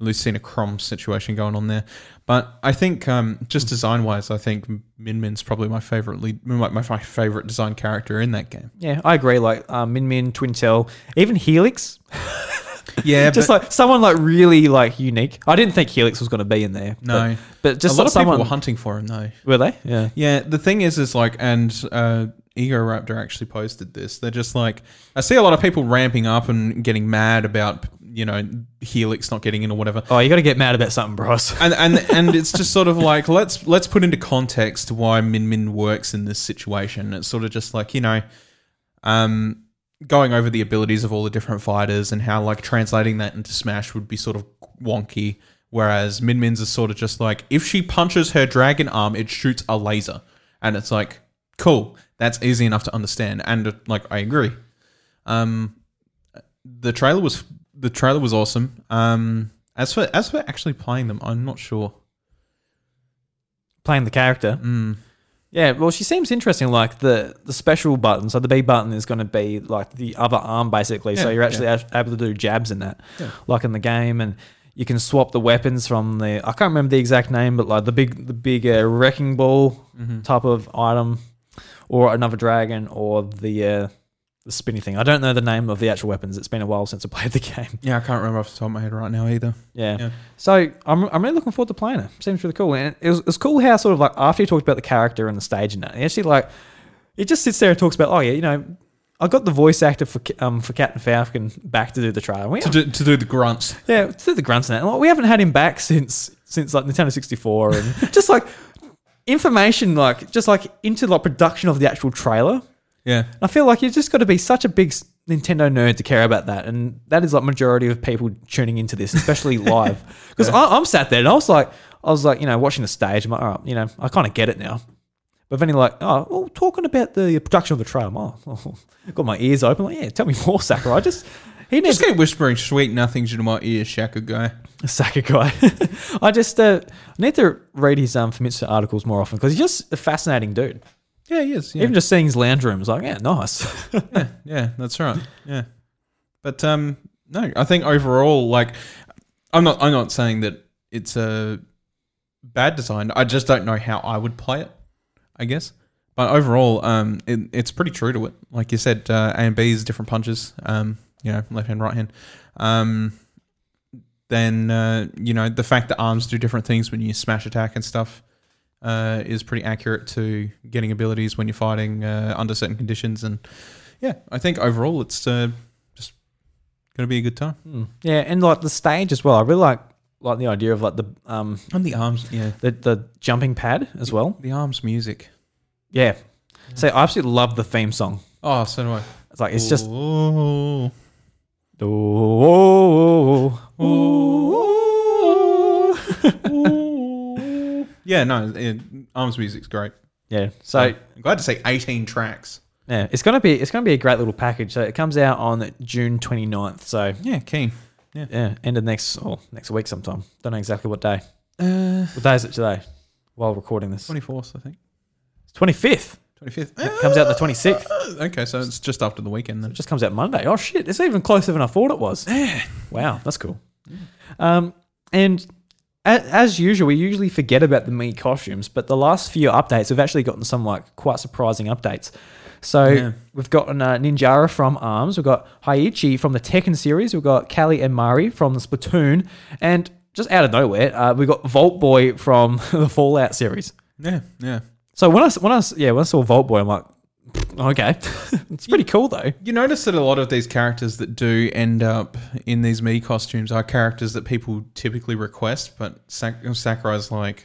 Lucina Chrom situation going on there. But I think um, just design wise, I think Min Min's probably my favorite lead, my, my favorite design character in that game. Yeah, I agree. Like um, Min Min, Twintelle, even Helix. Yeah, just but like someone like really like unique. I didn't think Helix was going to be in there. no. but, but just a lot like of someone people were hunting for him though. were they? Yeah, Yeah, the thing is, is like, and uh, Egoraptor actually posted this. They're just like, I see a lot of people ramping up and getting mad about, you know, Helix not getting in or whatever. Oh, you got to get mad about something, bros. And and and it's just sort of like let's let's put into context why Min Min works in this situation. It's sort of just like you know, um, going over the abilities of all the different fighters and how like translating that into Smash would be sort of wonky. Whereas Min Min's is sort of just like if she punches her dragon arm, it shoots a laser, and it's like cool. That's easy enough to understand, and like I agree. Um, the trailer was the trailer was awesome. Um, as for as for actually playing them, I'm not sure. Playing the character. Mm. Yeah, well, she seems interesting. Like the the special button. So the B button is going to be like the other arm, basically. so you're actually a- able to do jabs in that, Yeah. like in the game, and you can swap the weapons from the. I can't remember the exact name, but like the big the big uh, wrecking ball Mm-hmm. type of item, or another dragon, or the uh, the spinny thing. I don't know the name of the actual weapons. It's been a while since I played the game. Yeah, I can't remember off the top of my head right now either. Yeah. Yeah. So I'm, I'm really looking forward to playing it. Seems really cool. And it was, it was cool how sort of like after you talked about the character and the stage and that, he actually like, he just sits there and talks about, oh yeah, you know, I got the voice actor for um for Captain Falcon back to do the trailer. We, To do, to do the grunts. yeah, to do the grunts and that. Like, we haven't had him back since since like Nintendo 64 and just like information like just like into like production of the actual trailer. Yeah. I feel like you've just got to be such a big Nintendo nerd to care about that, and that is like majority of people tuning into this, especially live. Because I'm sat there and I was like, I was like, you know, watching the stage. I'm like, all right, you know, I kind of get it now. But then you're like, oh, well, talking about the production of the trailer, I'm, oh, oh, got my ears open. Like, yeah, tell me more, Sakurai. Just he needs Just keep whispering sweet nothings into my ear, Shaka guy. Sakurai. I just uh, need to read his um Famitsu articles more often because he's just a fascinating dude. Yeah, he is. Yeah. Even just seeing his lounge room is like, yeah, nice. yeah, yeah, that's right. Yeah, but um, no, I think overall, like, I'm not, I'm not saying that it's a bad design. I just don't know how I would play it. I guess, but overall, um, it, it's pretty true to it. Like you said, uh, A and B is different punches. Um, you know, left hand, right hand. Um, then uh, you know the fact that arms do different things when you smash attack and stuff. Uh, is pretty accurate to getting abilities when you're fighting uh, under certain conditions, and yeah, I think overall it's uh, just going to be a good time. Mm. Yeah, and like the stage as well. I really like like the idea of like the um And the arms, yeah, the, the jumping pad as well. the arms music. Yeah. So I absolutely love the theme song. Oh, so do I. It's like it's just Ooh. oh, yeah, no, it, arms music's great. yeah. So I'm glad to say 18 tracks. yeah, it's gonna be it's gonna be a great little package. So it comes out on June 29th. So Yeah, keen. yeah, end of next or next week sometime. Don't know exactly what day. Uh, What day is it today? While recording this, 24th, I think. it's 25th. 25th. It comes out the 26th. Uh, okay, so it's just after the weekend then. It just comes out Monday. Oh shit! It's even closer than I thought it was. Wow, that's cool. Um, and as, as usual, we usually forget about the Mii costumes, but the last few updates we've actually gotten some like quite surprising updates. So Yeah. we've gotten uh, Ninjara from Arms, we've got Heihachi from the Tekken series, we've got Callie and Marie from the Splatoon, and just out of nowhere, uh, we've got Vault Boy from the Fallout series. Yeah, yeah. So when I when I yeah when I saw Vault Boy, I'm like, okay, it's pretty cool though. You notice that a lot of these characters that do end up in these Mii costumes are characters that people typically request, but Sak- Sakurai's like,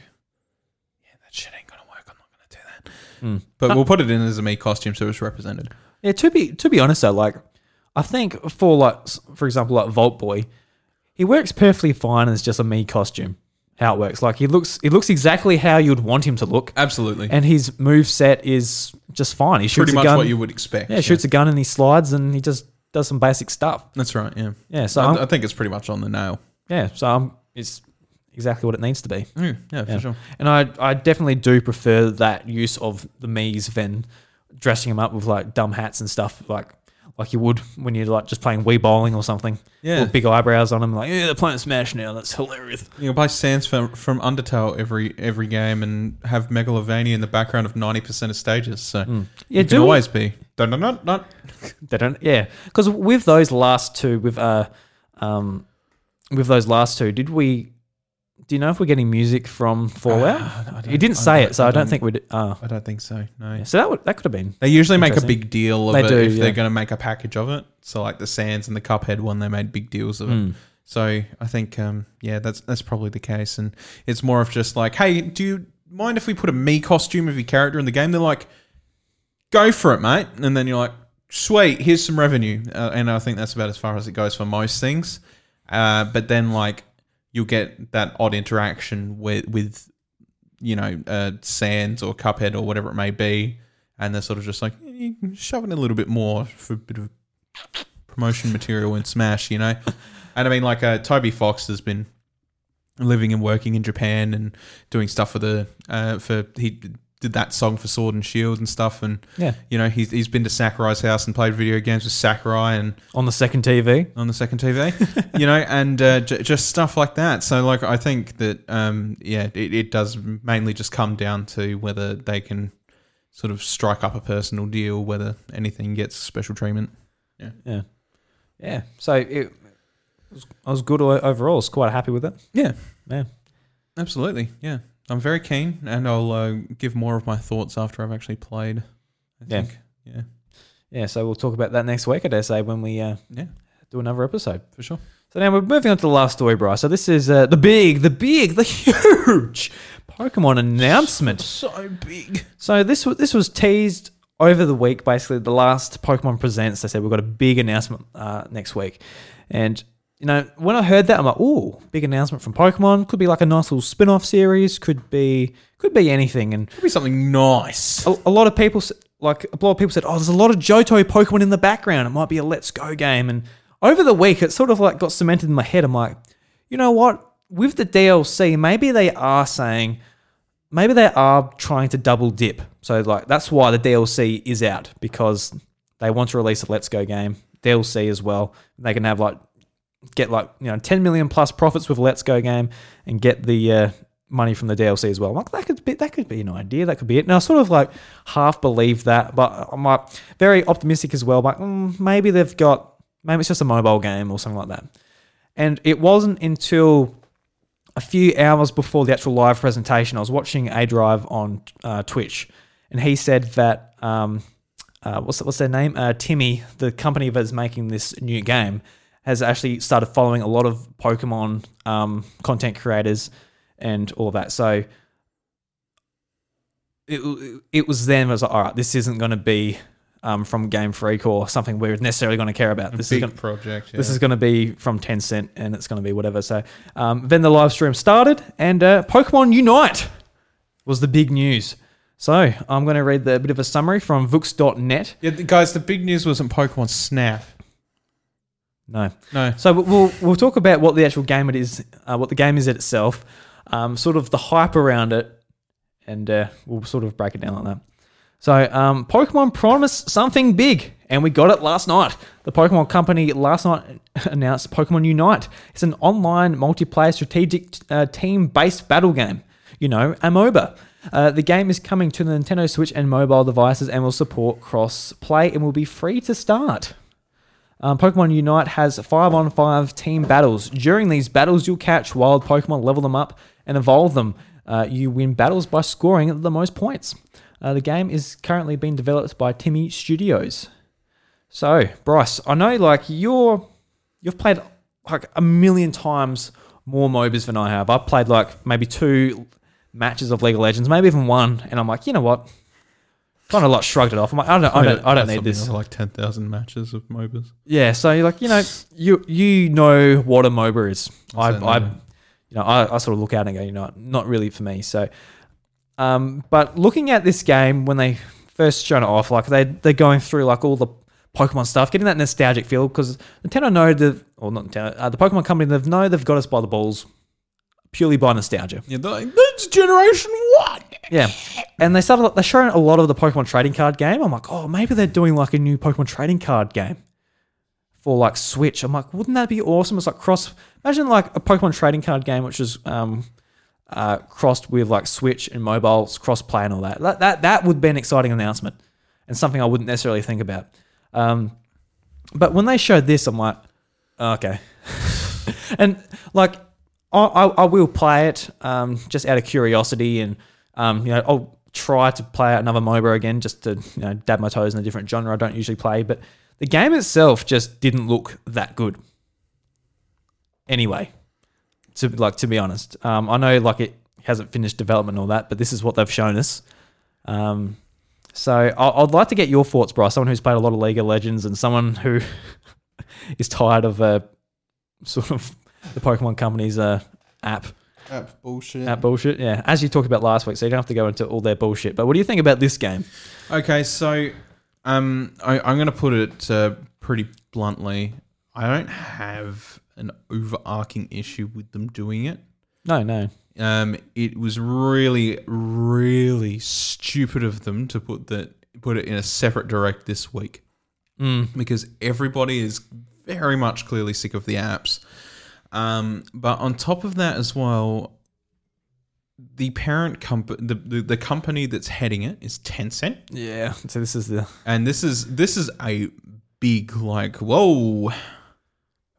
yeah, that shit ain't gonna work. I'm not gonna do that. Mm. But we'll put it in as a Mii costume so it's represented. Yeah, to be to be honest though, like I think for like for example like Vault Boy, he works perfectly fine as just a Mii costume. How it works, like he looks, he looks exactly how you'd want him to look, Absolutely. and his move set is just fine. He shoots Pretty a much gun, what you would expect. yeah, shoots a gun and he slides and he just does some basic stuff. That's right, yeah. Yeah, so I, I'm, I think it's pretty much on the nail. yeah, so I'm, it's exactly what it needs to be. Mm, yeah, for Yeah. sure. And I I definitely do prefer that use of the Mii's than dressing them up with like dumb hats and stuff like like you would when you're like just playing Wii bowling or something. Yeah. With big eyebrows on them, like yeah, they're playing Smash now. That's hilarious. You can play Sans from, from Undertale every every game and have Megalovania in the background of 90% of stages. So Yeah, you can do always be. Dun, dun, dun, dun. they don't. Yeah, because with those last two, with uh um, with those last two, did we? Do you know if we're getting music from Fallout? Don't- he didn't say it, so I I don't don't- think we'd. Uh, I don't think so. No. yeah, so that would, that could have been. They usually make a big deal of They it do, if yeah. they're going to make a package of it. So like the Sans and the Cuphead one, they made big deals of it. Mm. So I think, um, yeah, that's that's probably the case, and it's more of just like, hey, do you mind if we put a Mii costume of your character in the game? They're like, go for it, mate, and then you're like, sweet, here's some revenue, uh, and I think that's about as far as it goes for most things. Uh, but then like you'll get that odd interaction with with you know uh, Sans or Cuphead or whatever it may be, and they're sort of just like "Eh, in a little bit more for a bit of promotion material in Smash, you know. And I mean, like uh, Toby Fox has been living and working in Japan and doing stuff for the uh, for he did that song for Sword and Shield and stuff, and Yeah, you know he's he's been to Sakurai's house and played video games with Sakurai and on the second TV. on the second TV, you know, and uh, j- just stuff like that. So, like, I think that, um, yeah, it, it does mainly just come down to whether they can sort of strike up a personal deal, whether anything gets special treatment. Yeah, yeah. Yeah. So it was, I was good overall. I was quite happy with it. Yeah, Yeah. absolutely. Yeah, I'm very keen, and I'll uh, give more of my thoughts after I've actually played. I Yeah. think. Yeah, Yeah, so we'll talk about that next week, I dare say, when we uh, yeah, do another episode. for sure. So now we're moving on to the last story, Bryce. So this is uh, the big, the big, the huge Pokemon announcement. So big. So this was this was teased over the week. Basically, the last Pokemon Presents. They said we've got a big announcement uh, next week, and you know when I heard that, I'm like, oh, big announcement from Pokemon. Could be like a nice little spin-off series. Could be could be anything. And Could be something nice. a, a lot of people, s- like a lot of people said, oh, there's a lot of Johto Pokemon in the background. It might be a Let's Go game. And over the week, it sort of like got cemented in my head. I'm like, you know what? With the DLC, maybe they are saying, maybe they are trying to double dip. So like that's why the DLC is out because they want to release a Let's Go game DLC as well. They can have like get like you know 10 million plus profits with Let's Go game and get the uh, money from the DLC as well. Like that could be that could be an idea. That could be it. Now I sort of like half believe that, but I'm like very optimistic as well. Like mm, maybe they've got maybe it's just a mobile game or something like that. And it wasn't until a few hours before the actual live presentation, I was watching aDrive on uh, Twitch, and he said that um, uh, what's what's their name? Uh, TiMi, the company that's making this new game, has actually started following a lot of Pokemon um, content creators and all of that. So it, it was then it was like, all right, this isn't going to be um, from Game Freak or something we're necessarily going to care about. A This is going project. this is going to be from Tencent and it's going to be whatever. So um, then the live stream started and uh, Pokemon Unite was the big news. So I'm going to read the a bit of a summary from Vooks.net. Yeah, guys, the big news wasn't Pokemon Snap. No. No. So we'll we'll talk about what the actual game it is, uh, what the game is itself, um, sort of the hype around it, and uh, we'll sort of break it down like that. So um, Pokemon promised something big, and we got it last night. The Pokemon Company last night announced Pokemon Unite. It's an online multiplayer strategic uh, team-based battle game. You know, a MOBA. Uh, the game is coming to the Nintendo Switch and mobile devices and will support cross play and will be free to start. Um, Pokemon Unite has five on five team battles. During these battles, you'll catch wild Pokemon, level them up, and evolve them. Uh, you win battles by scoring the most points. Uh, the game is currently being developed by TiMi Studios. So, Bryce, I know like you're you've played like a million times more MOBAs than I have. I've played like maybe two matches of League of Legends, maybe even one, and I'm like, you know what? Kind of like shrugged it off. I'm like, I don't, I don't, I don't need this. Like ten thousand matches of MOBAs. Yeah, so you're like, you know, you you know what a MOBA is. I, I you know, I, I sort of look at it and go, you know, not really for me. So, um, but looking at this game when they first shown it off, like they they're going through like all the Pokemon stuff, getting that nostalgic feel because Nintendo know the or not Nintendo, uh, the Pokemon company they've know they've got us by the balls purely by nostalgia. Yeah, they're like, that's Generation One. Yeah, and they started they're showing a lot of the Pokemon trading card game. I'm like, oh, maybe they're doing like a new Pokemon trading card game for like Switch. I'm like, wouldn't that be awesome? It's like cross. Imagine like a Pokemon trading card game which is um, uh, crossed with like Switch and mobiles cross play and all that. That that that would be an exciting announcement and something I wouldn't necessarily think about. Um, but when they showed this, I'm like, okay, and like I, I, I will play it um, just out of curiosity, and um, you know I'll try to play another MOBA again just to you know dab my toes in a different genre I don't usually play. But the game itself just didn't look that good. Anyway, to like to be honest, um, I know like it hasn't finished development and all that, but this is what they've shown us. Um, so I- I'd like to get your thoughts, Bryce, someone who's played a lot of League of Legends and someone who is tired of uh, sort of the Pokemon Company's uh, app App bullshit. app bullshit. Yeah, as you talked about last week, so you don't have to go into all their bullshit. But what do you think about this game? Okay, so um, I, I'm going to put it uh, pretty bluntly. I don't have an overarching issue with them doing it. No, no. Um, it was really, really stupid of them to put that put it in a separate direct this week Mm. because everybody is very much clearly sick of the apps. Um, but on top of that as well, the parent company, the, the the company that's heading it is Tencent, Yeah. So this is the and this is this is a big like whoa,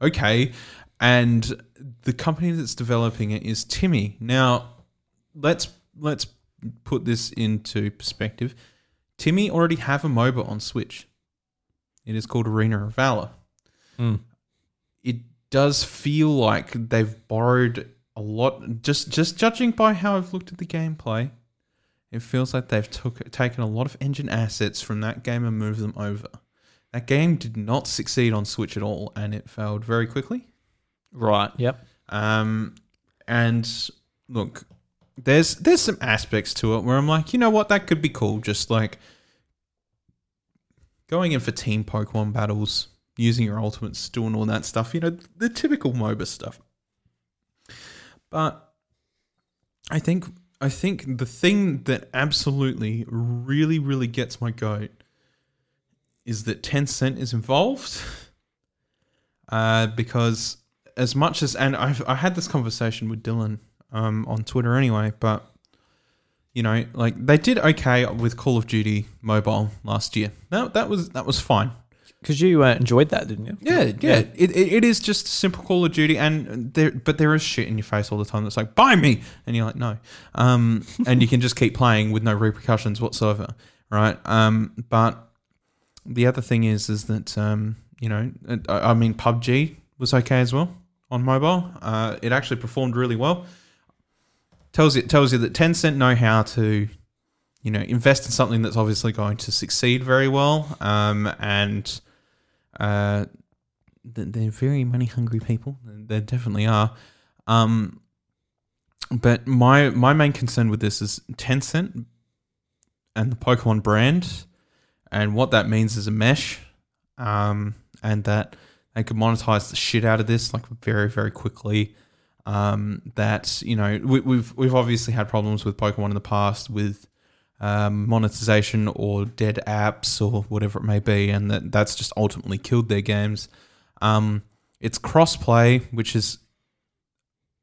okay, and the company that's developing it is TiMi. Now, let's let's put this into perspective. TiMi already have a MOBA on Switch. It is called Arena of Valor. Mm. Does feel like they've borrowed a lot. Just just judging by how I've looked at the gameplay, it feels like they've took taken a lot of engine assets from that game and moved them over. That game did not succeed on Switch at all, and it failed very quickly. right. Yep. Um, and look, there's there's some aspects to it where I'm like, you know what, that could be cool. Just like going in for team Pokemon battles, using your ultimates, doing all that stuff. You know, the typical MOBA stuff. But I think I think the thing that absolutely really really gets my goat is that Tencent is involved. Uh, because as much as and I've I had this conversation with Dylan um, on Twitter anyway, but you know, like they did okay with Call of Duty Mobile last year. That that was that was fine. Because you uh, enjoyed that, didn't you? Yeah, yeah. It, it, it is just simple Call of Duty, and there, but there is shit in your face all the time that's like, buy me, and you're like, no, um, and you can just keep playing with no repercussions whatsoever, right? Um, but the other thing is, is that um, you know, I, I mean, PUBG was okay as well on mobile. Uh, it actually performed really well. Tells you tells you that Tencent know how to, you know, invest in something that's obviously going to succeed very well, um, and uh, th- they're very money hungry people. They definitely are. Um, but my my main concern with this is Tencent and the Pokemon brand, and what that means is a mesh, um, and that they could monetize the shit out of this like very very quickly. Um, that you know we, we've we've obviously had problems with Pokemon in the past with um, monetization or dead apps or whatever it may be, and that that's just ultimately killed their games. Um, it's crossplay, which is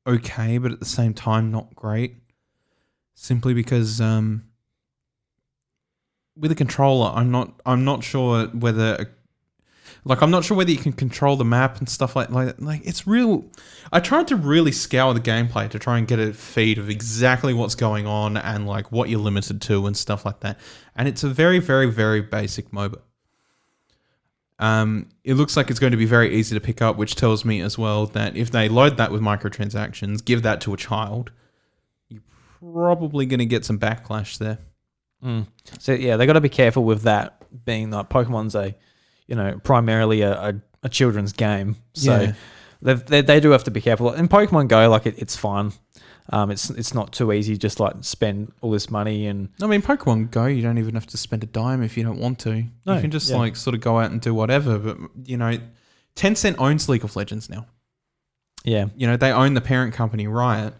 okay, but at the same time not great. Simply because um, with a controller, I'm not I'm not sure whether like I'm not sure whether you can control the map and stuff like like like it's real. I tried to really scour the gameplay to try and get a feed of exactly what's going on and like what you're limited to and stuff like that. And it's a very very very basic MOBA. Um, it looks like it's going to be very easy to pick up, which tells me as well that if they load that with microtransactions, give that to a child, you're probably going to get some backlash there. Mm. So yeah, they got to be careful with that being like Pokemon's a, you know, primarily a, a, a children's game. So Yeah. they they do have to be careful. In Pokemon Go, like it, it's fine. Um, it's it's not too easy. Just like spend all this money and I mean, Pokemon Go, you don't even have to spend a dime if you don't want to. No, you can just yeah. like sort of go out and do whatever. But you know, Tencent owns League of Legends now. yeah, You know, they own the parent company Riot.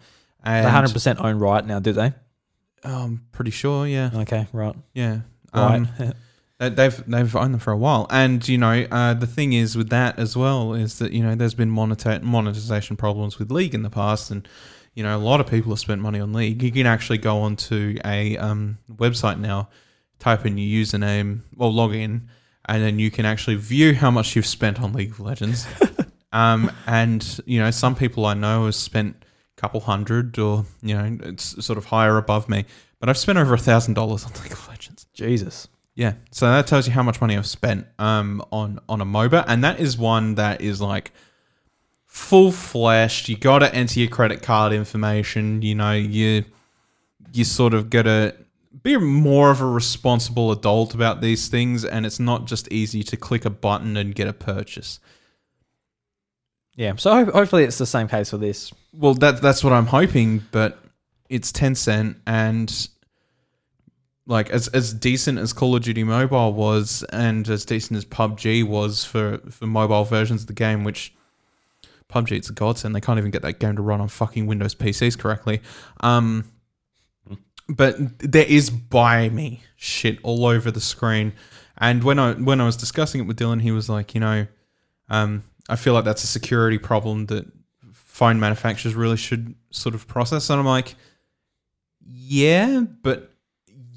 And they hundred percent own Riot now, do they? I'm pretty sure. Yeah, Okay, right, yeah. right. Um, they've they've owned them for a while, and you know, uh, the thing is with that as well is that you know there's been moneta- monetization problems with League in the past, and you know a lot of people have spent money on League. You can actually go onto a um, website now, type in your username, or log in, and then you can actually view how much you've spent on League of Legends. Um, and you know, some people I know have spent a couple hundred, or you know, it's sort of higher above me. But I've spent over a thousand dollars on League of Legends. Jesus. Yeah, so that tells you how much money I've spent um, on on a MOBA, and that is one that is like full fleshed. You got to enter your credit card information. You know, you you sort of got to be more of a responsible adult about these things, and it's not just easy to click a button and get a purchase. Yeah. So ho- hopefully it's the same case for this. Well, that that's what I'm hoping, but it's Tencent and like as as decent as Call of Duty Mobile was and as decent as PUBG was for for mobile versions of the game, which PUBG it's a godsend. They can't even get that game to run on fucking Windows PCs correctly. Um but there is buy me shit all over the screen. And when I when I was discussing it with Dylan, he was like, you know, um, I feel like that's a security problem that phone manufacturers really should sort of process. And I'm like, yeah, but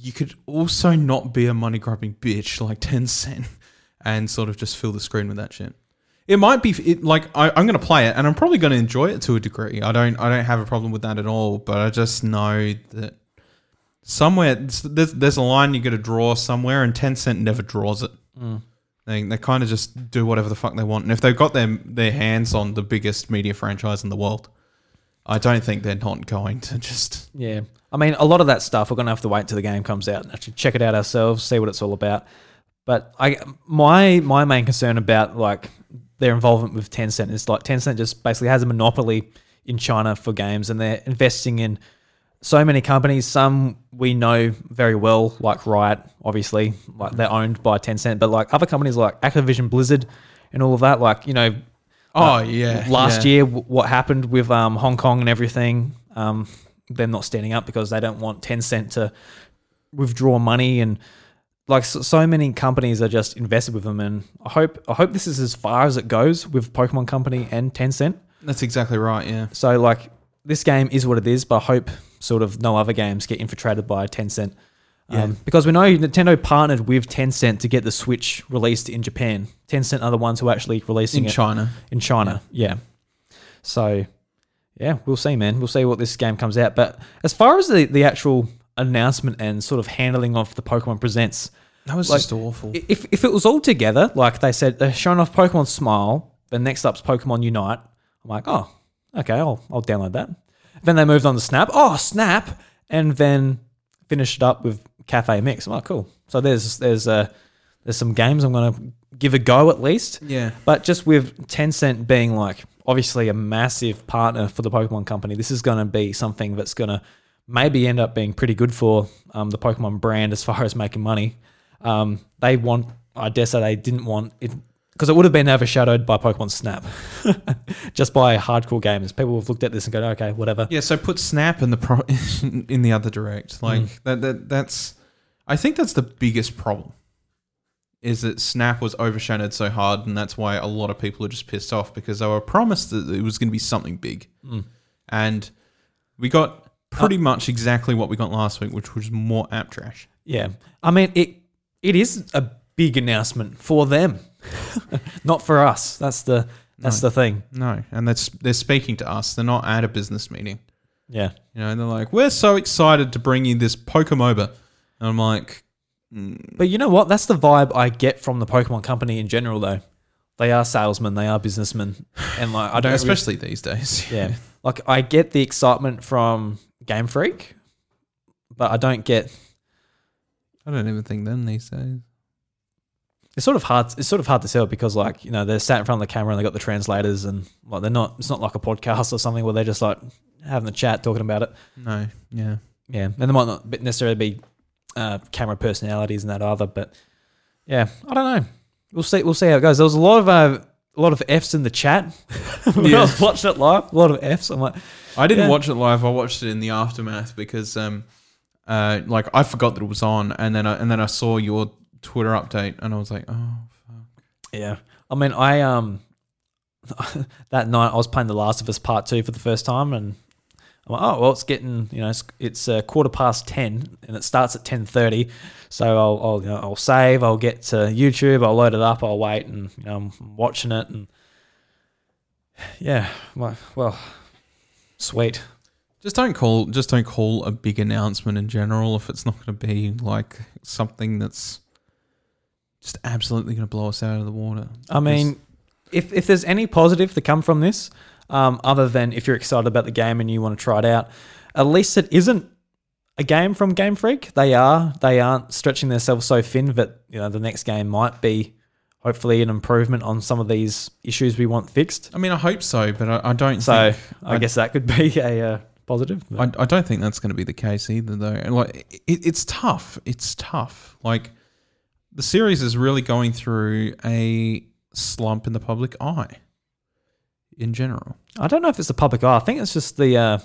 you could also not be a money grabbing bitch like Tencent and sort of just fill the screen with that shit. It might be it, like I, I'm going to play it and I'm probably going to enjoy it to a degree. I don't I don't have a problem with that at all. But I just know that somewhere there's there's a line you got to draw somewhere, and Tencent never draws it. Mm. They they kind of just do whatever the fuck they want, and if they've got their their hands on the biggest media franchise in the world, I don't think they're not going to just. Yeah. I mean, a lot of that stuff we're going to have to wait till the game comes out and actually check it out ourselves, see what it's all about. But I my my main concern about like their involvement with Tencent is like Tencent just basically has a monopoly in China for games and they're investing in so many companies. Some we know very well, like Riot, obviously, like they're owned by Tencent, but like other companies like Activision Blizzard and all of that, like, you know, Oh yeah, last yeah. year w- what happened with um, Hong Kong and everything, um, them not standing up because they don't want Tencent to withdraw money and like so, so many companies are just invested with them and I hope I hope this is as far as it goes with Pokemon Company and Tencent. That's exactly right. Yeah. So like this game is what it is, but I hope sort of no other games get infiltrated by Tencent. Yeah. Um, because we know Nintendo partnered with Tencent to get the Switch released in Japan. Tencent are the ones who are actually releasing In it China. in China. Yeah. So, yeah, we'll see, man. We'll see what this game comes out. But as far as the, the actual announcement and sort of handling of the Pokemon Presents, That was Like, just awful. if, if it was all together, like they said, they're showing off Pokemon Smile, then next up's Pokemon Unite, I'm like, oh, okay, I'll, I'll download that. Then they moved on to Snap. Oh, Snap. And then finished it up with Cafe Mix. I'm like, cool. So there's there's uh, there's some games I'm going to give a go at least. yeah. But just with Tencent being like obviously a massive partner for the Pokemon company, this is going to be something that's going to maybe end up being pretty good for um, the Pokemon brand as far as making money. Um, they want, I dare say, they didn't want it because it would have been overshadowed by Pokemon Snap, just by hardcore gamers. People have looked at this and go, okay, whatever. Yeah, so put Snap in the pro- in the other direct. Like Mm. that, that that's I think that's the biggest problem. Is that Snap was overshadowed so hard and that's why a lot of people are just pissed off because they were promised that it was going to be something big. Mm. And we got pretty much exactly what we got last week, which was more app trash. Yeah, I mean it. It is a big announcement for them, not for us. That's the that's No. the thing. No, and that's they're speaking to us. They're not at a business meeting. Yeah. You know, they're like, "We're so excited to bring you this Pokemoba," and I'm like, mm, But you know what? That's the vibe I get from the Pokemon company in general, though. They are salesmen, they are businessmen, and like I don't, especially these days. yeah, like I get the excitement from Game Freak, but I don't get. I don't even think them these days. It's sort of hard. It's sort of hard to tell because like you know they're sat in front of the camera and they got the translators and like they're not. It's not like a podcast or something where they're just like having a chat talking about it. No, yeah. Yeah, and they might not necessarily be uh, camera personalities and that either, but yeah, I don't know. We'll see. We'll see how it goes. There was a lot of uh, a lot of Fs in the chat when Yeah. I was watching it live. A lot of Fs. I'm like, I didn't Yeah. watch it live. I watched it in the aftermath because, um, uh, like I forgot that it was on, and then I, and then I saw your Twitter update, and I was like, oh, fuck. yeah. I mean, I um that night I was playing The Last of Us Part Two for the first time, and I'm like, oh well, it's getting you know it's, it's uh, quarter past ten, and it starts at ten thirty. So I'll I'll, you know, I'll save. I'll get to YouTube. I'll load it up. I'll wait, and you know I'm watching it, and Yeah. Well, well sweet. Just don't call just don't call a big announcement in general if it's not going to be like something that's just absolutely going to blow us out of the water. I mean, if if there's any positive to come from this, um, other than if you're excited about the game and you want to try it out, at least it isn't a game from Game Freak. They are they aren't stretching themselves so thin that you know the next game might be hopefully an improvement on some of these issues we want fixed. I mean, I hope so, but I, I don't. So think, I, guess that could be a uh, positive. I, I don't think that's going to be the case either, though. And, Like, it, it's tough. It's tough. Like, the series is really going through a slump in the public eye in general. I don't know if it's the public eye. I think it's just the uh,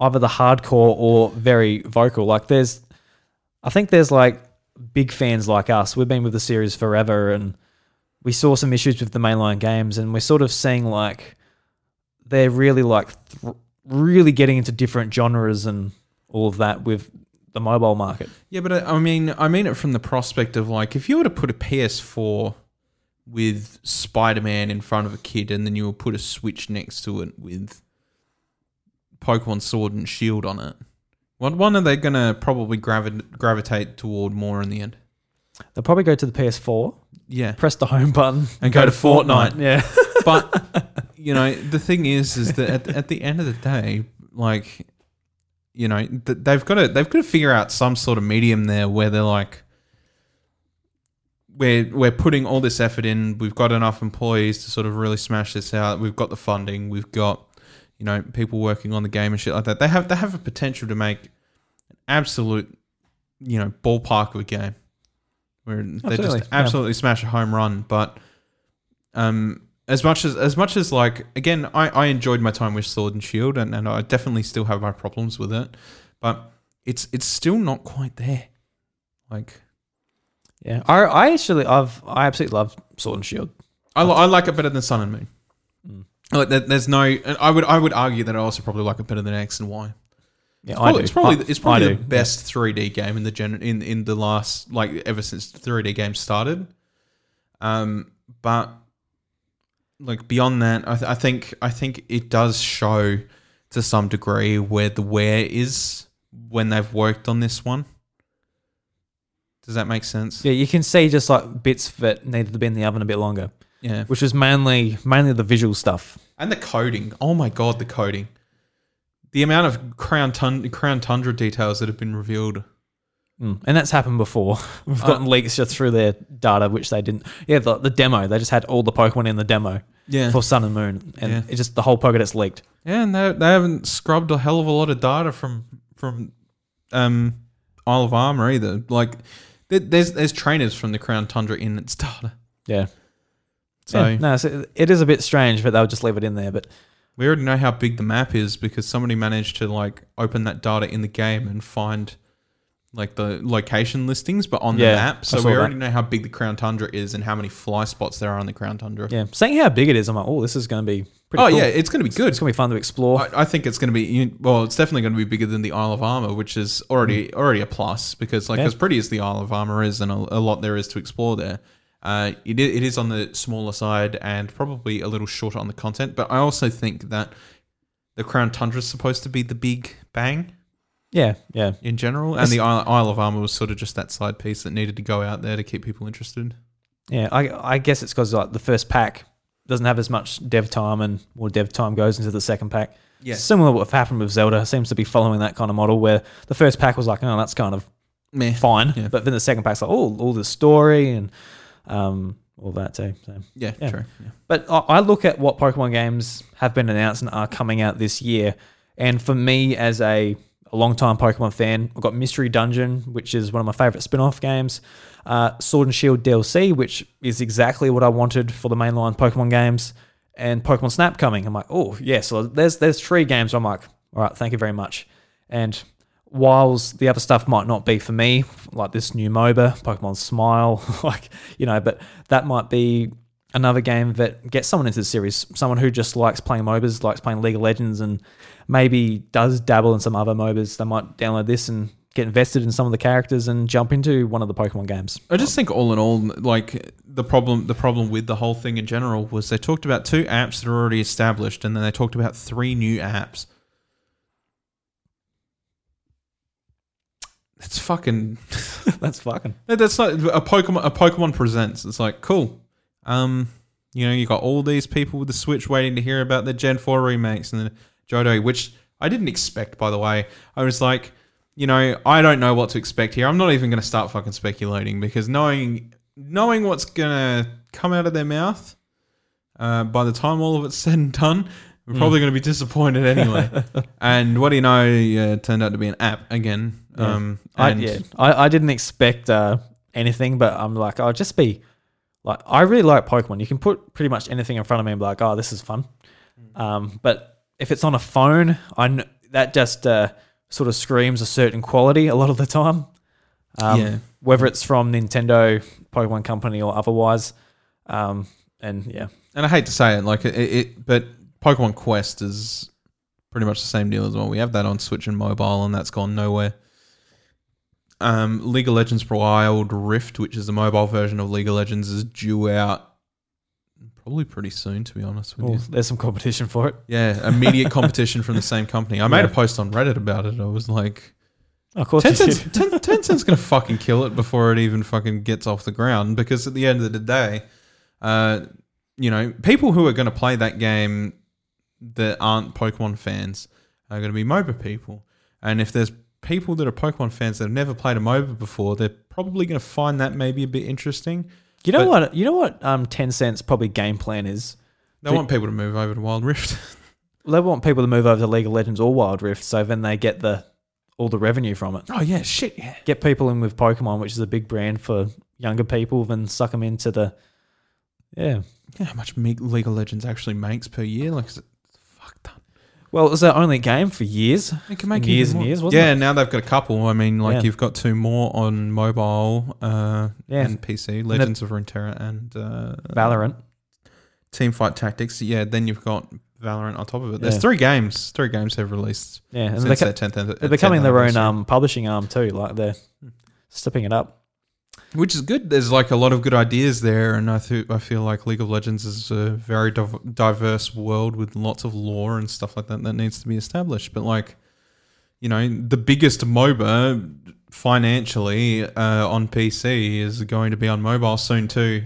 either the hardcore or very vocal. Like there's, I think there's like big fans like us. We've been with the series forever, and we saw some issues with the mainline games, and we're sort of seeing like they're really like th- really getting into different genres and all of that with the mobile market. Yeah, but I, I mean, I mean it from the prospect of like, if you were to put a PS4 with Spider Man in front of a kid, and then you will put a Switch next to it with Pokemon Sword and Shield on it, what one are they going to probably gravi- gravitate toward more in the end? They'll probably go to the PS4, Yeah, press the home button, And go to Fortnite. Yeah. but you know the thing is is that at, at the end of the day like you know th- they've got to they've got to figure out some sort of medium there where they're like we're we're putting all this effort in. We've got enough employees to sort of really smash this out. We've got the funding. We've got you know people working on the game and shit like that. They have they have a potential to make an absolute you know ballpark of a game. Where they Absolutely, just yeah. absolutely smash a home run. But um as much as as much as like again I, I enjoyed my time with sword and shield and, and i definitely still have my problems with it. But it's it's still not quite there. Like Yeah, I, I actually I've I absolutely love Sword and Shield. I, I like it better than Sun and Moon. Mm. Like there- there's no, and I would I would argue that I also probably like it better than X and Y. Yeah, It's probably. It's probably, I- it's probably the best 3D game in the gen in in the last like ever since 3D games started. Um, but like beyond that, I, th- I think I think it does show to some degree where the where is when they've worked on this one. Does that make sense? Yeah, you can see just like bits that needed to be in the oven a bit longer, Yeah. which was mainly mainly the visual stuff. And the coding. Oh my god, the coding. The amount of Crown, Tund- Crown Tundra details that have been revealed. Mm. And that's happened before. We've Uh, gotten leaks just through their data, which they didn't. Yeah, the, the demo. They just had all the Pokemon in the demo Yeah. for Sun and Moon, and Yeah. it just the whole Pokedex leaked. Yeah, and they, they haven't scrubbed a hell of a lot of data from from um, Isle of Armor either. Like, there's there's trainers from the Crown Tundra in its data. Yeah. So yeah. No, so it is a bit strange, but they'll just leave it in there. But we already know how big the map is because somebody managed to like open that data in the game and find like the location listings, but on Yeah, the map. So we that. already know how big the Crown Tundra is and how many fly spots there are on the Crown Tundra. yeah, seeing how big it is, I'm like, oh, this is going to be pretty. oh cool. yeah, it's going to be good. it's going to be fun to explore. I, I think it's going to be well. It's definitely going to be bigger than the Isle of Armor, which is already already a plus because like Mm. Yeah. as pretty as the Isle of Armor is, and a, a lot there is to explore there. Uh, it, it is on the smaller side and probably a little shorter on the content, but I also think that the Crown Tundra is supposed to be the big bang yeah, yeah. in general, and the Isle, Isle of Armor was sort of just that side piece that needed to go out there to keep people interested. Yeah, I I guess it's because like the first pack doesn't have as much dev time, and more dev time goes into the second pack. Yes, Similar to what happened with Zelda, seems to be following that kind of model where the first pack was like, oh, that's kind of meh. fine, Yeah. but then the second pack's like, oh, all the story and um, all that too. So, Yeah, Yeah. true. Yeah. but I, I look at what Pokemon games have been announced and are coming out this year, and for me as a a long-time Pokemon fan, I've got Mystery Dungeon, which is one of my favorite spin-off games. Uh, Sword and Shield DLC, which is exactly what I wanted for the mainline Pokemon games, and Pokemon Snap coming. I'm like, oh yeah, so there's there's three games. I'm like, all right, thank you very much. And whilst the other stuff might not be for me, like this new MOBA, Pokemon Smile, like you know, but that might be another game that gets someone into the series, someone who just likes playing MOBAs, likes playing League of Legends, and maybe does dabble in some other MOBAs. They might download this and get invested in some of the characters and jump into one of the Pokemon games. I just think all in all, like the problem, the problem with the whole thing in general was they talked about two apps that are already established, and then they talked about three new apps. It's fucking. That's fucking. That's like a Pokemon. A Pokemon presents. It's like cool. Um, you know, you got all these people with the Switch waiting to hear about the Gen Four remakes and the Johto, which I didn't expect. By the way, I was like, you know, I don't know what to expect here. I'm not even going to start fucking speculating because knowing knowing what's gonna come out of their mouth, uh, by the time all of it's said and done, we're probably going to be disappointed anyway. and what do you know? Turned out to be an app again. Yeah. Um, I, yeah, I, I didn't expect uh, anything, but I'm like, I'll just be like, I really like Pokemon. You can put pretty much anything in front of me and be like, oh, this is fun. Um, but if it's on a phone, I kn- that just uh, sort of screams a certain quality a lot of the time. Um, Yeah. Whether it's from Nintendo, Pokemon Company, or otherwise. Um, and yeah, and I hate to say it, like it, it, but Pokemon Quest is pretty much the same deal as well. We have that on Switch and mobile, and that's gone nowhere. Um, League of Legends Pro Wild Rift, which is the mobile version of League of Legends, is due out probably pretty soon. To be honest with you, there's some competition for it. yeah, immediate competition from the same company. I made a post on Reddit about it. I was like, Of course, Tencent's. Ten, Tencent's gonna fucking kill it before it even fucking gets off the ground because at the end of the day, uh, you know, people who are gonna play that game that aren't Pokemon fans are gonna be MOBA people, and if there's people that are Pokemon fans that have never played a MOBA before, they're probably gonna find that maybe a bit interesting. You know But- what? You know what? Um, Tencent's probably game plan is. They The- want people to move over to Wild Rift. They want people to move over to League of Legends or Wild Rift, so then they get the all the revenue from it. oh yeah, shit, yeah. Get people in with Pokemon, which is a big brand for younger people, then suck them into the. Yeah. Yeah, how much Me- League of Legends actually makes per year? Like, is it fuck? Well, it was their only game for years. It can make And years and years, wasn't it? yeah, now they've got a couple. I mean, like Yeah. you've got two more on mobile uh, Yeah. and PC, Legends of Runeterra and uh, Valorant. Teamfight Tactics. Yeah, then you've got Valorant on top of it. There's Yeah. three games. Three games they've released Yeah, and since they're, their tenth. they're becoming their own um, publishing arm too. Like they're stepping it up. Which is good. There's like a lot of good ideas there, and I th- I feel like League of Legends is a very div- diverse world with lots of lore and stuff like that that needs to be established. But like, you know, the biggest MOBA financially uh, on PC is going to be on mobile soon too.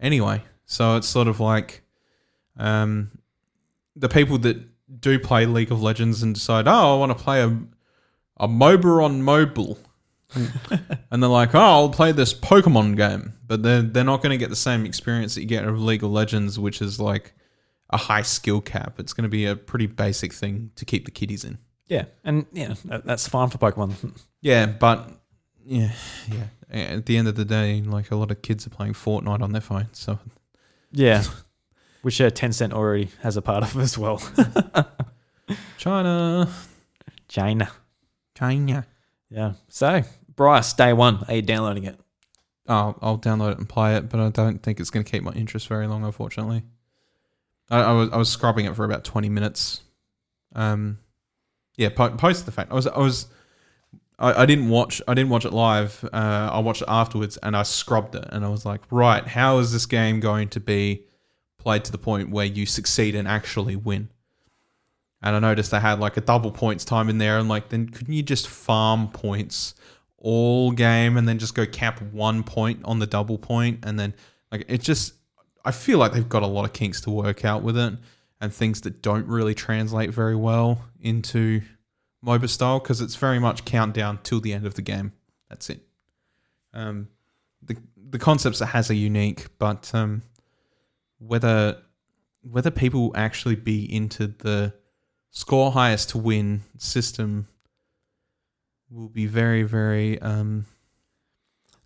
Anyway, so it's sort of like, um, the people that do play League of Legends and decide, oh, I want to play a a MOBA on mobile and they're like, "Oh, I'll play this Pokemon game," but they're they're not going to get the same experience that you get of League of Legends, which is like a high skill cap. It's going to be a pretty basic thing to keep the kiddies in. Yeah, and yeah, that- that's fine for Pokemon. Yeah, but yeah, yeah. At the end of the day, like a lot of kids are playing Fortnite on their phone, so Yeah, which uh, Tencent already has a part of as well. China, China. China. Yeah. So, Bryce, day one, are you downloading it? Oh, I'll download it and play it, but I don't think it's going to keep my interest very long, unfortunately. I, I was I was scrubbing it for about twenty minutes. Um, yeah, po- post the fact I was I was I, I didn't watch I didn't watch it live. Uh, I watched it afterwards and I scrubbed it and I was like, right, how is this game going to be played to the point where you succeed and actually win? And I noticed they had like a double points time in there. and like, then couldn't you just farm points all game and then just go cap one point on the double point and then like it just I feel like they've got a lot of kinks to work out with it and things that don't really translate very well into MOBA style because it's very much countdown till the end of the game. That's it. Um, the the concepts it has are unique, but um, whether whether people will actually be into the score highest to win system will be very very um,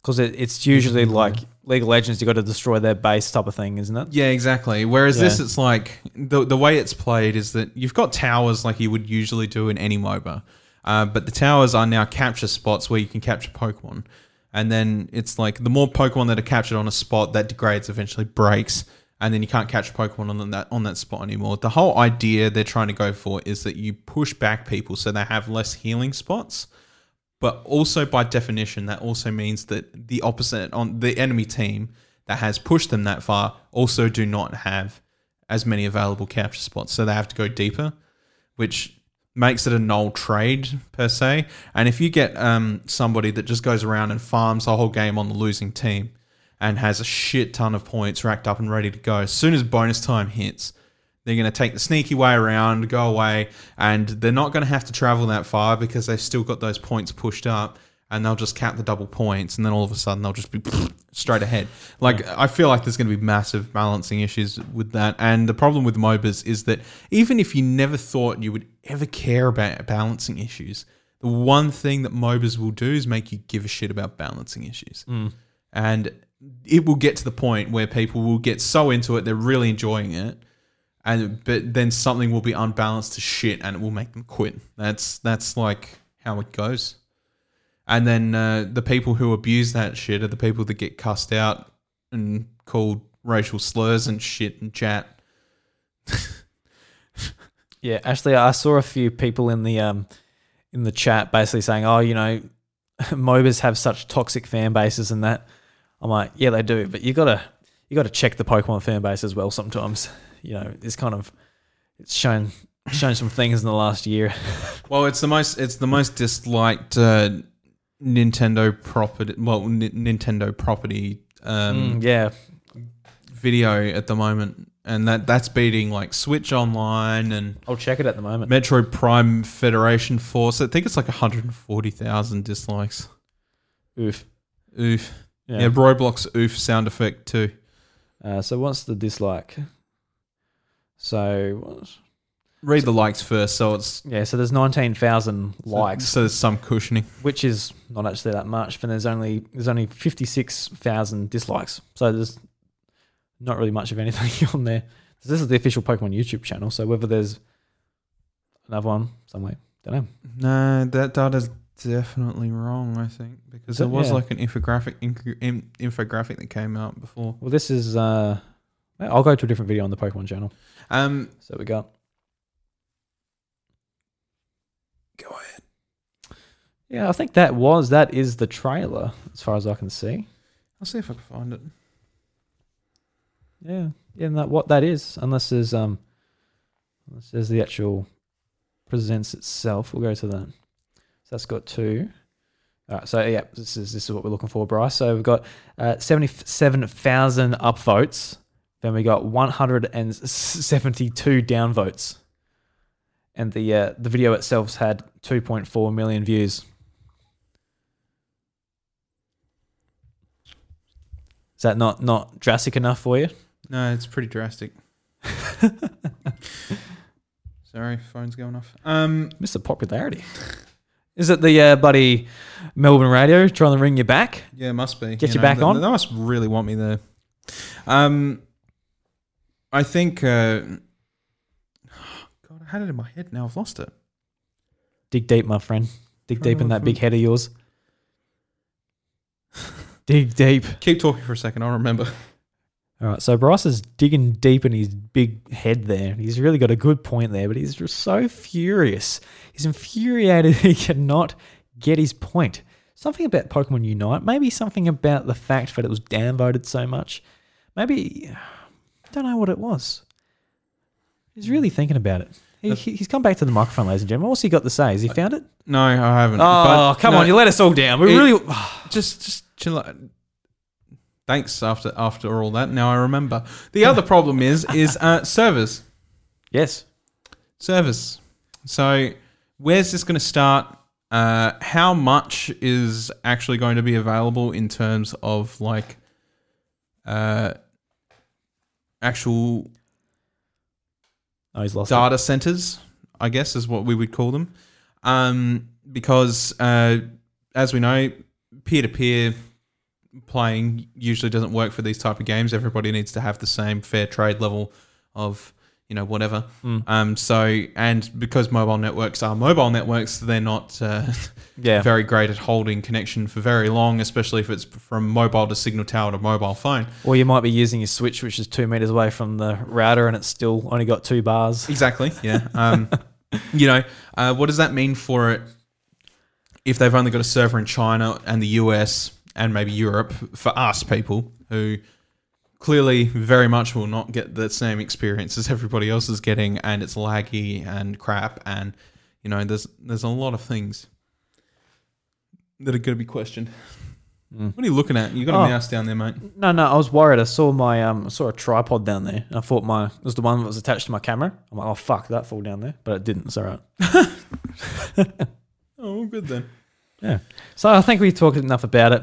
Because it, it's usually Mhm. like League of Legends, you got to destroy their base type of thing, isn't it? Yeah, exactly. Whereas this, it's like the the way it's played is that you've got towers like you would usually do in any MOBA, uh, but the towers are now capture spots where you can capture Pokemon, and then it's like the more Pokemon that are captured on a spot, that degrades, eventually breaks, and then you can't catch Pokemon on that on that spot anymore. The whole idea they're trying to go for is that you push back people so they have less healing spots, but also by definition, that also means that the opposite on the enemy team that has pushed them that far also do not have as many available capture spots, so they have to go deeper, which makes it a null trade per se. And if you get um, somebody that just goes around and farms the whole game on the losing team and has a shit ton of points racked up and ready to go, as soon as bonus time hits, they're going to take the sneaky way around, go away, and they're not going to have to travel that far because they've still got those points pushed up. And they'll just count the double points, and then all of a sudden they'll just be straight ahead. Like I feel like there's going to be massive balancing issues with that. And the problem with MOBAs is that even if you never thought you would ever care about balancing issues, the one thing that MOBAs will do is make you give a shit about balancing issues. Hmm. And it will get to the point where people will get so into it, they're really enjoying it, and but then something will be unbalanced to shit, and it will make them quit. That's that's like how it goes. And then uh, the people who abuse that shit are the people that get cussed out and called racial slurs and shit and chat. Yeah, actually, I saw a few people in the um in the chat basically saying, "Oh, you know, MOBAs have such toxic fan bases and that." I'm like, "Yeah, they do, but you gotta you gotta check the Pokemon fan base as well. Sometimes, you know, it's kind of it's shown shown some things in the last year. Well, it's the most it's the most disliked uh, Nintendo property. Well, N- Nintendo property um, Mm, yeah, video at the moment, and that that's beating like Switch Online and I'll check it at the moment. Metroid Prime Federation Force. I think it's like 140,000 dislikes. Oof. Oof. Yeah. Yeah, Roblox oof sound effect too. Uh, so what's the dislike? So what's- Read the likes first, so it's yeah, so there's nineteen thousand likes. So there's some cushioning. which is not actually that much. But there's only there's only fifty six thousand dislikes, so there's not really much of anything on there. So this is the official Pokemon YouTube channel. So whether there's another one somewhere, don't know. No, that data's definitely wrong. I think because there was Yeah. like an infographic inc- in, infographic that came out before. Well, this is. uh I'll go to a different video on the Pokemon channel. Um, So we got. go ahead. Yeah, I think that was that is the trailer as far as I can see. I'll see if I can find it. Yeah, yeah, that what that is, unless there's um, unless there's the actual presents itself. We'll go to that. So that's got two. All right, so yeah, this is this is what we're looking for, Bryce. So we've got uh, seventy-seven thousand upvotes. Then we got one hundred and seventy-two downvotes, and the uh, the video itself's had two point four million views. Is that not not drastic enough for you? No, it's pretty drastic. Sorry, phone's going off. Um, Mr. Popularity. Is it the uh, buddy Melbourne radio trying to ring you back? yeah, it must be. Get you back they, on? They must really want me there. Um, I think. Uh, God, I had it in my head. Now I've lost it. Dig deep, my friend. Dig deep in that big head of yours. Dig deep. Keep talking for a second. I'll remember. All right, so Bryce is digging deep in his big head there. He's really got a good point there, but he's just so furious. He's infuriated he cannot get his point. Something about Pokemon Unite, maybe something about the fact that it was downvoted so much. Maybe, I don't know what it was. He's really thinking about it. He, he's come back to the microphone, ladies and gentlemen. What's he got to say? Has he found it? No, I haven't. Oh, But come no, on, you let us all down. We it- really. just just chill out. Thanks after after all that. Now I remember. The other problem is is uh, servers. yes. Servers. So where's this going to start? Uh, how much is actually going to be available in terms of like uh, actual Oh, he's lost it. data centers, I guess is what we would call them. Um, because uh, as we know, peer to peer playing usually doesn't work for these type of games. Everybody needs to have the same fair trade level of you know whatever. Mm. Um, so and because mobile networks are mobile networks, they're not uh, Yeah. very great at holding connection for very long, especially if it's from mobile to signal tower to mobile phone. Or you might be using your Switch, which is two meters away from the router, and it's still only got two bars. Exactly. Yeah. Um, you know, uh, what does that mean for it if they've only got a server in China and the US and maybe Europe for us people who clearly very much will not get the same experience as everybody else is getting and it's laggy and crap and you know there's there's a lot of things that are going to be questioned. Mm. What are you looking at? You got a Oh. mouse down there, mate. No, no, I was worried. I saw my um, I saw a tripod down there. And I thought my it was the one that was attached to my camera. I'm like, oh fuck, that fall down there, but it didn't. It's all right. Oh, good then. Yeah so I think we talked enough about it.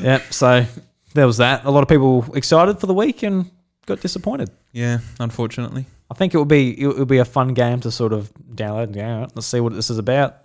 Yep. So there was that. A lot of people excited for the week and got disappointed. Yeah, unfortunately. I think it will be it will be a fun game to sort of download and go, all right, let's see what this is about.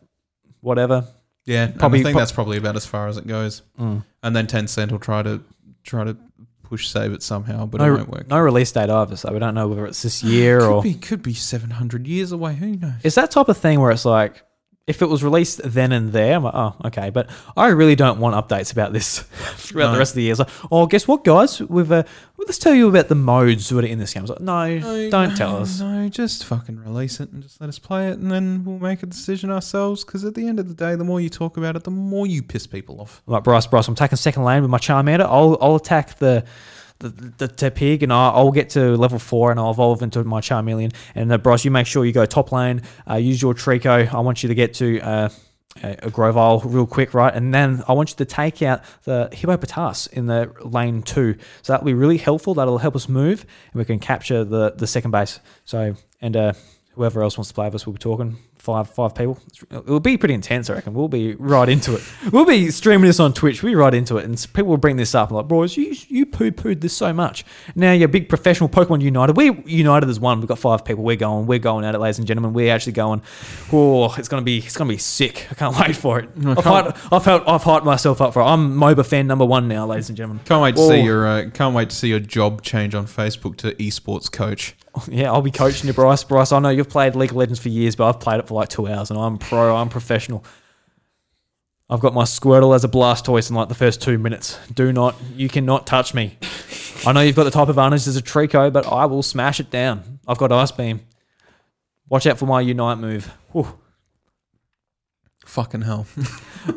Whatever. Yeah, probably. I think pro- that's probably about as far as it goes. Mm. And then Tencent will try to try to push save it somehow, but it won't work. no release date either, so we don't know whether it's this year could or be could be seven hundred years away. Who knows? It's that type of thing where it's like, if it was released then and there, I'm like, oh, okay. But I really don't want updates about this throughout No. the rest of the year. It's like, oh, guess what, guys? We've uh, well, let's tell you about the modes that are in this game. It's like, no, No, don't no, tell us. No, just fucking release it and just let us play it, and then we'll make a decision ourselves. Because at the end of the day, the more you talk about it, the more you piss people off. Like Bryce, Bryce, I'm taking second lane with my Charmander. I'll I'll attack the. The, the, the pig and I'll, I'll get to level four and I'll evolve into my Charmeleon. And uh, Bros, you make sure you go top lane, uh, use your Treecko. I want you to get to uh, a, Grovyle real quick, right? And then I want you to take out the Hippopotas in the lane two. So that'll be really helpful. That'll help us move and we can capture the, the second base. So, and uh, whoever else wants to play with us, we'll be talking five five people. It'll be pretty intense, I reckon. We'll be right into it. We'll be streaming this on Twitch. We'll be right into it. And people will bring this up like, boys, you, you poo pooed this so much. Now you're big professional Pokemon United. We're united as one. We've got five people. We're going. We're going at it, ladies and gentlemen. We're actually going. Oh, it's gonna be it's gonna be sick. I can't wait for it. I've, hyped, I've, helped, I've hyped myself up for it. I'm MOBA fan number one now, ladies and gentlemen. Can't wait to Oh. see your uh, can't wait to see your job change on Facebook to esports coach. Yeah, I'll be coaching you, Bryce. Bryce, I know you've played League of Legends for years, but I've played it for like two hours, and I'm pro. I'm professional. I've got my Squirtle as a blast Blastoise in like the first two minutes. Do not, you cannot touch me. I know you've got the type advantage as a Treecko, but I will smash it down. I've got Ice Beam. Watch out for my Unite move. Whew. Fucking hell.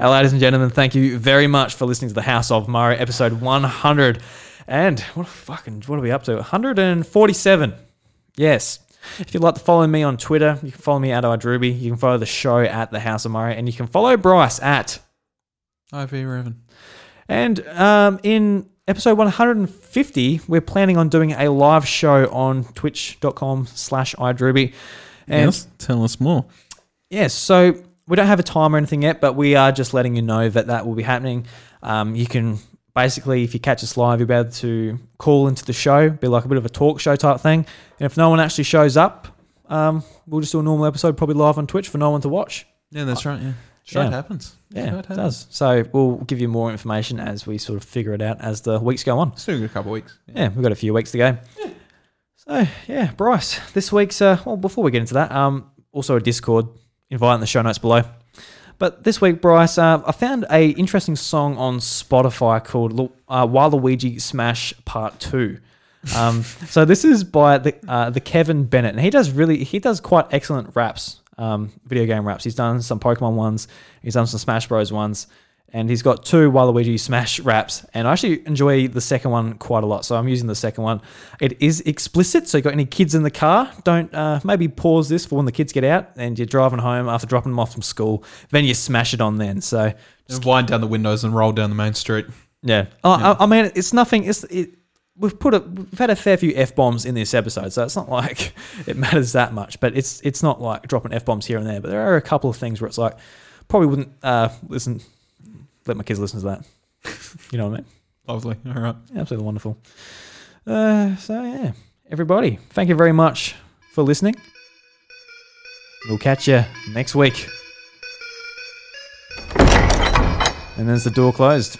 Uh, ladies and gentlemen, thank you very much for listening to the House of Mario episode 100. And what a fucking, what are we up to? 147. Yes. If you'd like to follow me on Twitter, you can follow me at iDrewby. You can follow the show at the House of Mario, and you can follow Bryce at. ivRevin. And um, in episode 150, we're planning on doing a live show on twitch.com slash iDrewby. And Yes, tell us more. Yes, so we don't have a time or anything yet, but we are just letting you know that that will be happening. Um, you can basically, if you catch us live, you'll be able to call into the show, be like a bit of a talk show type thing. And if no one actually shows up, um, we'll just do a normal episode, probably live on Twitch for no one to watch. Yeah, that's right. Yeah, shit Yeah. happens. Yeah, it happens. does. So we'll give you more information as we sort of figure it out as the weeks go on. Still a couple of weeks. Yeah, we've got a few weeks to go. Yeah. So yeah, Bryce, this week's uh, well, before we get into that, um, also a Discord invite in the show notes below. But this week, Bryce, uh, I found a interesting song on Spotify called uh, Waluigi Smash Part Two. Um, so this is by the uh, the Kevin Bennett, and he does really he does quite excellent raps, um, video game raps. He's done some Pokemon ones, he's done some Smash Bros ones, and he's got two Waluigi Smash raps. And I actually enjoy the second one quite a lot, so I'm using the second one. It is explicit, so you got any kids in the car, don't uh, maybe pause this for when the kids get out and you're driving home after dropping them off from school. Then you smash it on then. So Just wind down the windows and roll down the main street. yeah. Oh, I, I mean, it's nothing. It's it. We've put a we've had a fair few f bombs in this episode, so it's not like it matters that much. But it's it's not like dropping f bombs here and there. But there are a couple of things where it's like probably wouldn't uh, listen. Let my kids listen to that. You know what I mean? Lovely. All right. Absolutely wonderful. Uh, so yeah, everybody, thank you very much for listening. We'll catch you next week. And there's the door closed.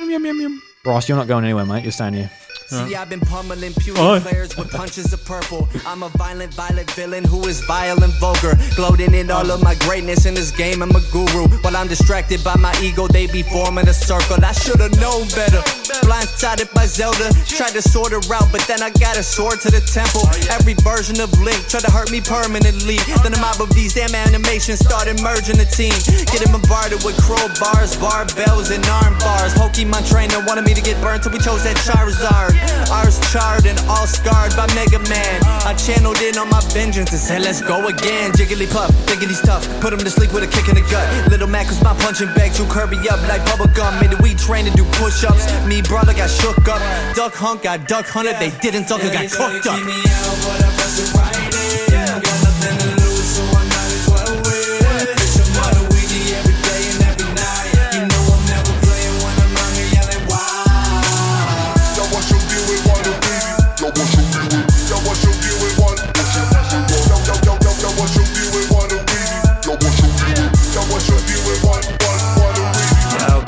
Yum, yum, yum, yum. Bryce, you're not going anywhere, mate. You're staying here. See, I've been pummeling puny Oh. players with punches of purple. I'm a violent, violent villain who is vile and vulgar. Gloating in all of my greatness in this game, I'm a guru. While I'm distracted by my ego, they be forming a circle. I should've known better. Blindsided by Zelda, tried to sort her out, but then I got a sword to the temple. Every version of Link tried to hurt me permanently. Then a mob of these damn animations started merging the team. Getting bombarded with crowbars, barbells, and arm bars. Pokemon trainer wanted me to get burned, so we chose that Charizard. Ours charred and all scarred by Mega Man. I channeled in on my vengeance and said, let's go again. Jigglypuff, he's tough. Put him to sleep with a kick in the gut. Little Mac was my punching bag, drew Kirby up like bubblegum. Made the weed train to do push ups. Me, brother, got shook up. Duck Hunt got duck hunted. They didn't duck, it got cooked up.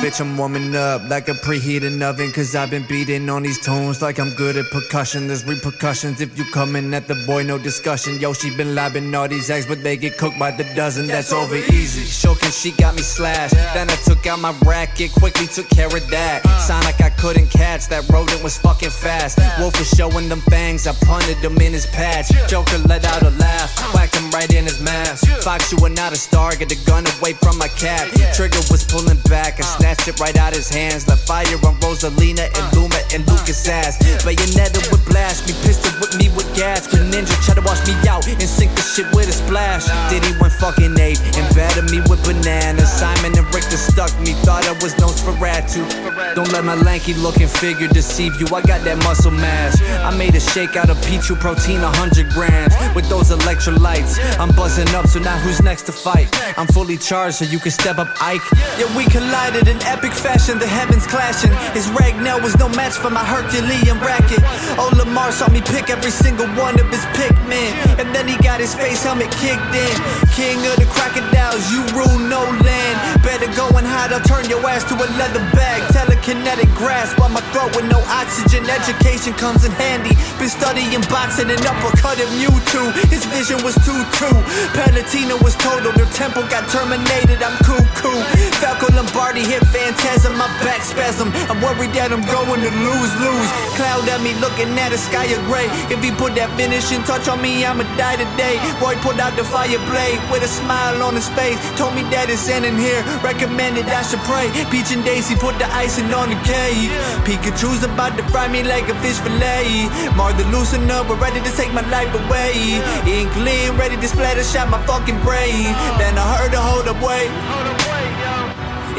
Bitch, I'm warming up like a preheating oven. Cause I've been beating on these tunes like I'm good at percussion. There's repercussions if you coming at the boy, no discussion. Yo, she been lobbing all these eggs, but they get cooked by the dozen. That's over easy. Shokin, she got me slashed. Then I took out my racket, quickly took care of that. Uh. Sound like I couldn't catch. That rodent was fucking fast. Wolf was showing them fangs. I punted him in his patch. Joker let out a laugh, uh. whacked him right in his mask. Fox, you are not a star. Get the gun away from my cap. Trigger was pulling back. I uh. snatched it right out his hands. Let fire on Rosalina and uh. Luma and Lucas uh. ass. Bayonetta would blast me, pistol with me with gas. Ninja try to wash me out and sink the shit with a splash. Diddy went fucking ape and battered me with bananas. Simon and Richter stuck me, thought I was Nosferatu. Don't let my lanky looking figure deceive you. I got that muscle mass. I made a shake out of Pichu protein, 100 grams. With those electrolytes, I'm buzzing up, so now who's next to fight? I'm fully charged, so you can step up Ike. Yeah, we collided in epic fashion, the heavens clashing. His Ragnell was no match for my Herculean racket. Oh, Lamar saw me pick every single one of his Pikmin. And then he got his face helmet kicked in. King of the crocodiles, you rule no land. Better go and hide, I'll turn your ass to a leather bag. Telekinetic grasp on my throat with no oxygen. Education comes in handy. Been studying boxing and uppercutting Mewtwo. His vision was too true. Palutena was total, their temple got terminated. I'm cuckoo. Falco Lombardi hit Phantasm, my back spasm. I'm worried that I'm going to lose, lose. Cloud at me looking at a sky of gray. If he put that finishing touch on me, I'ma die today. Roy put out the fire blade with a smile on his face. Told me that it's ending here. Recommended I should pray. Peach and Daisy put the icing on the cake. Pikachu's about to fry me like a fish fillet. Martha loosen up, we're ready to take my life away. Inkling, ready to splatter shot my fucking brain. Then I heard a hold up, wait.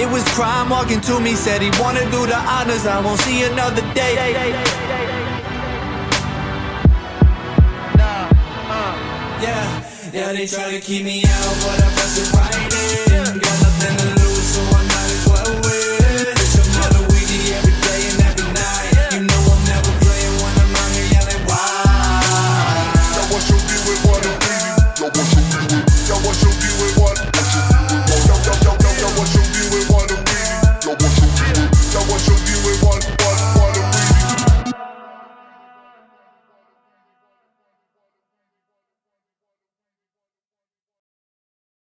It was Chrom walking to me, said he wanna do the honors. I won't see another day. Yeah, yeah, they try to keep me out, but I press it right in. Got nothing to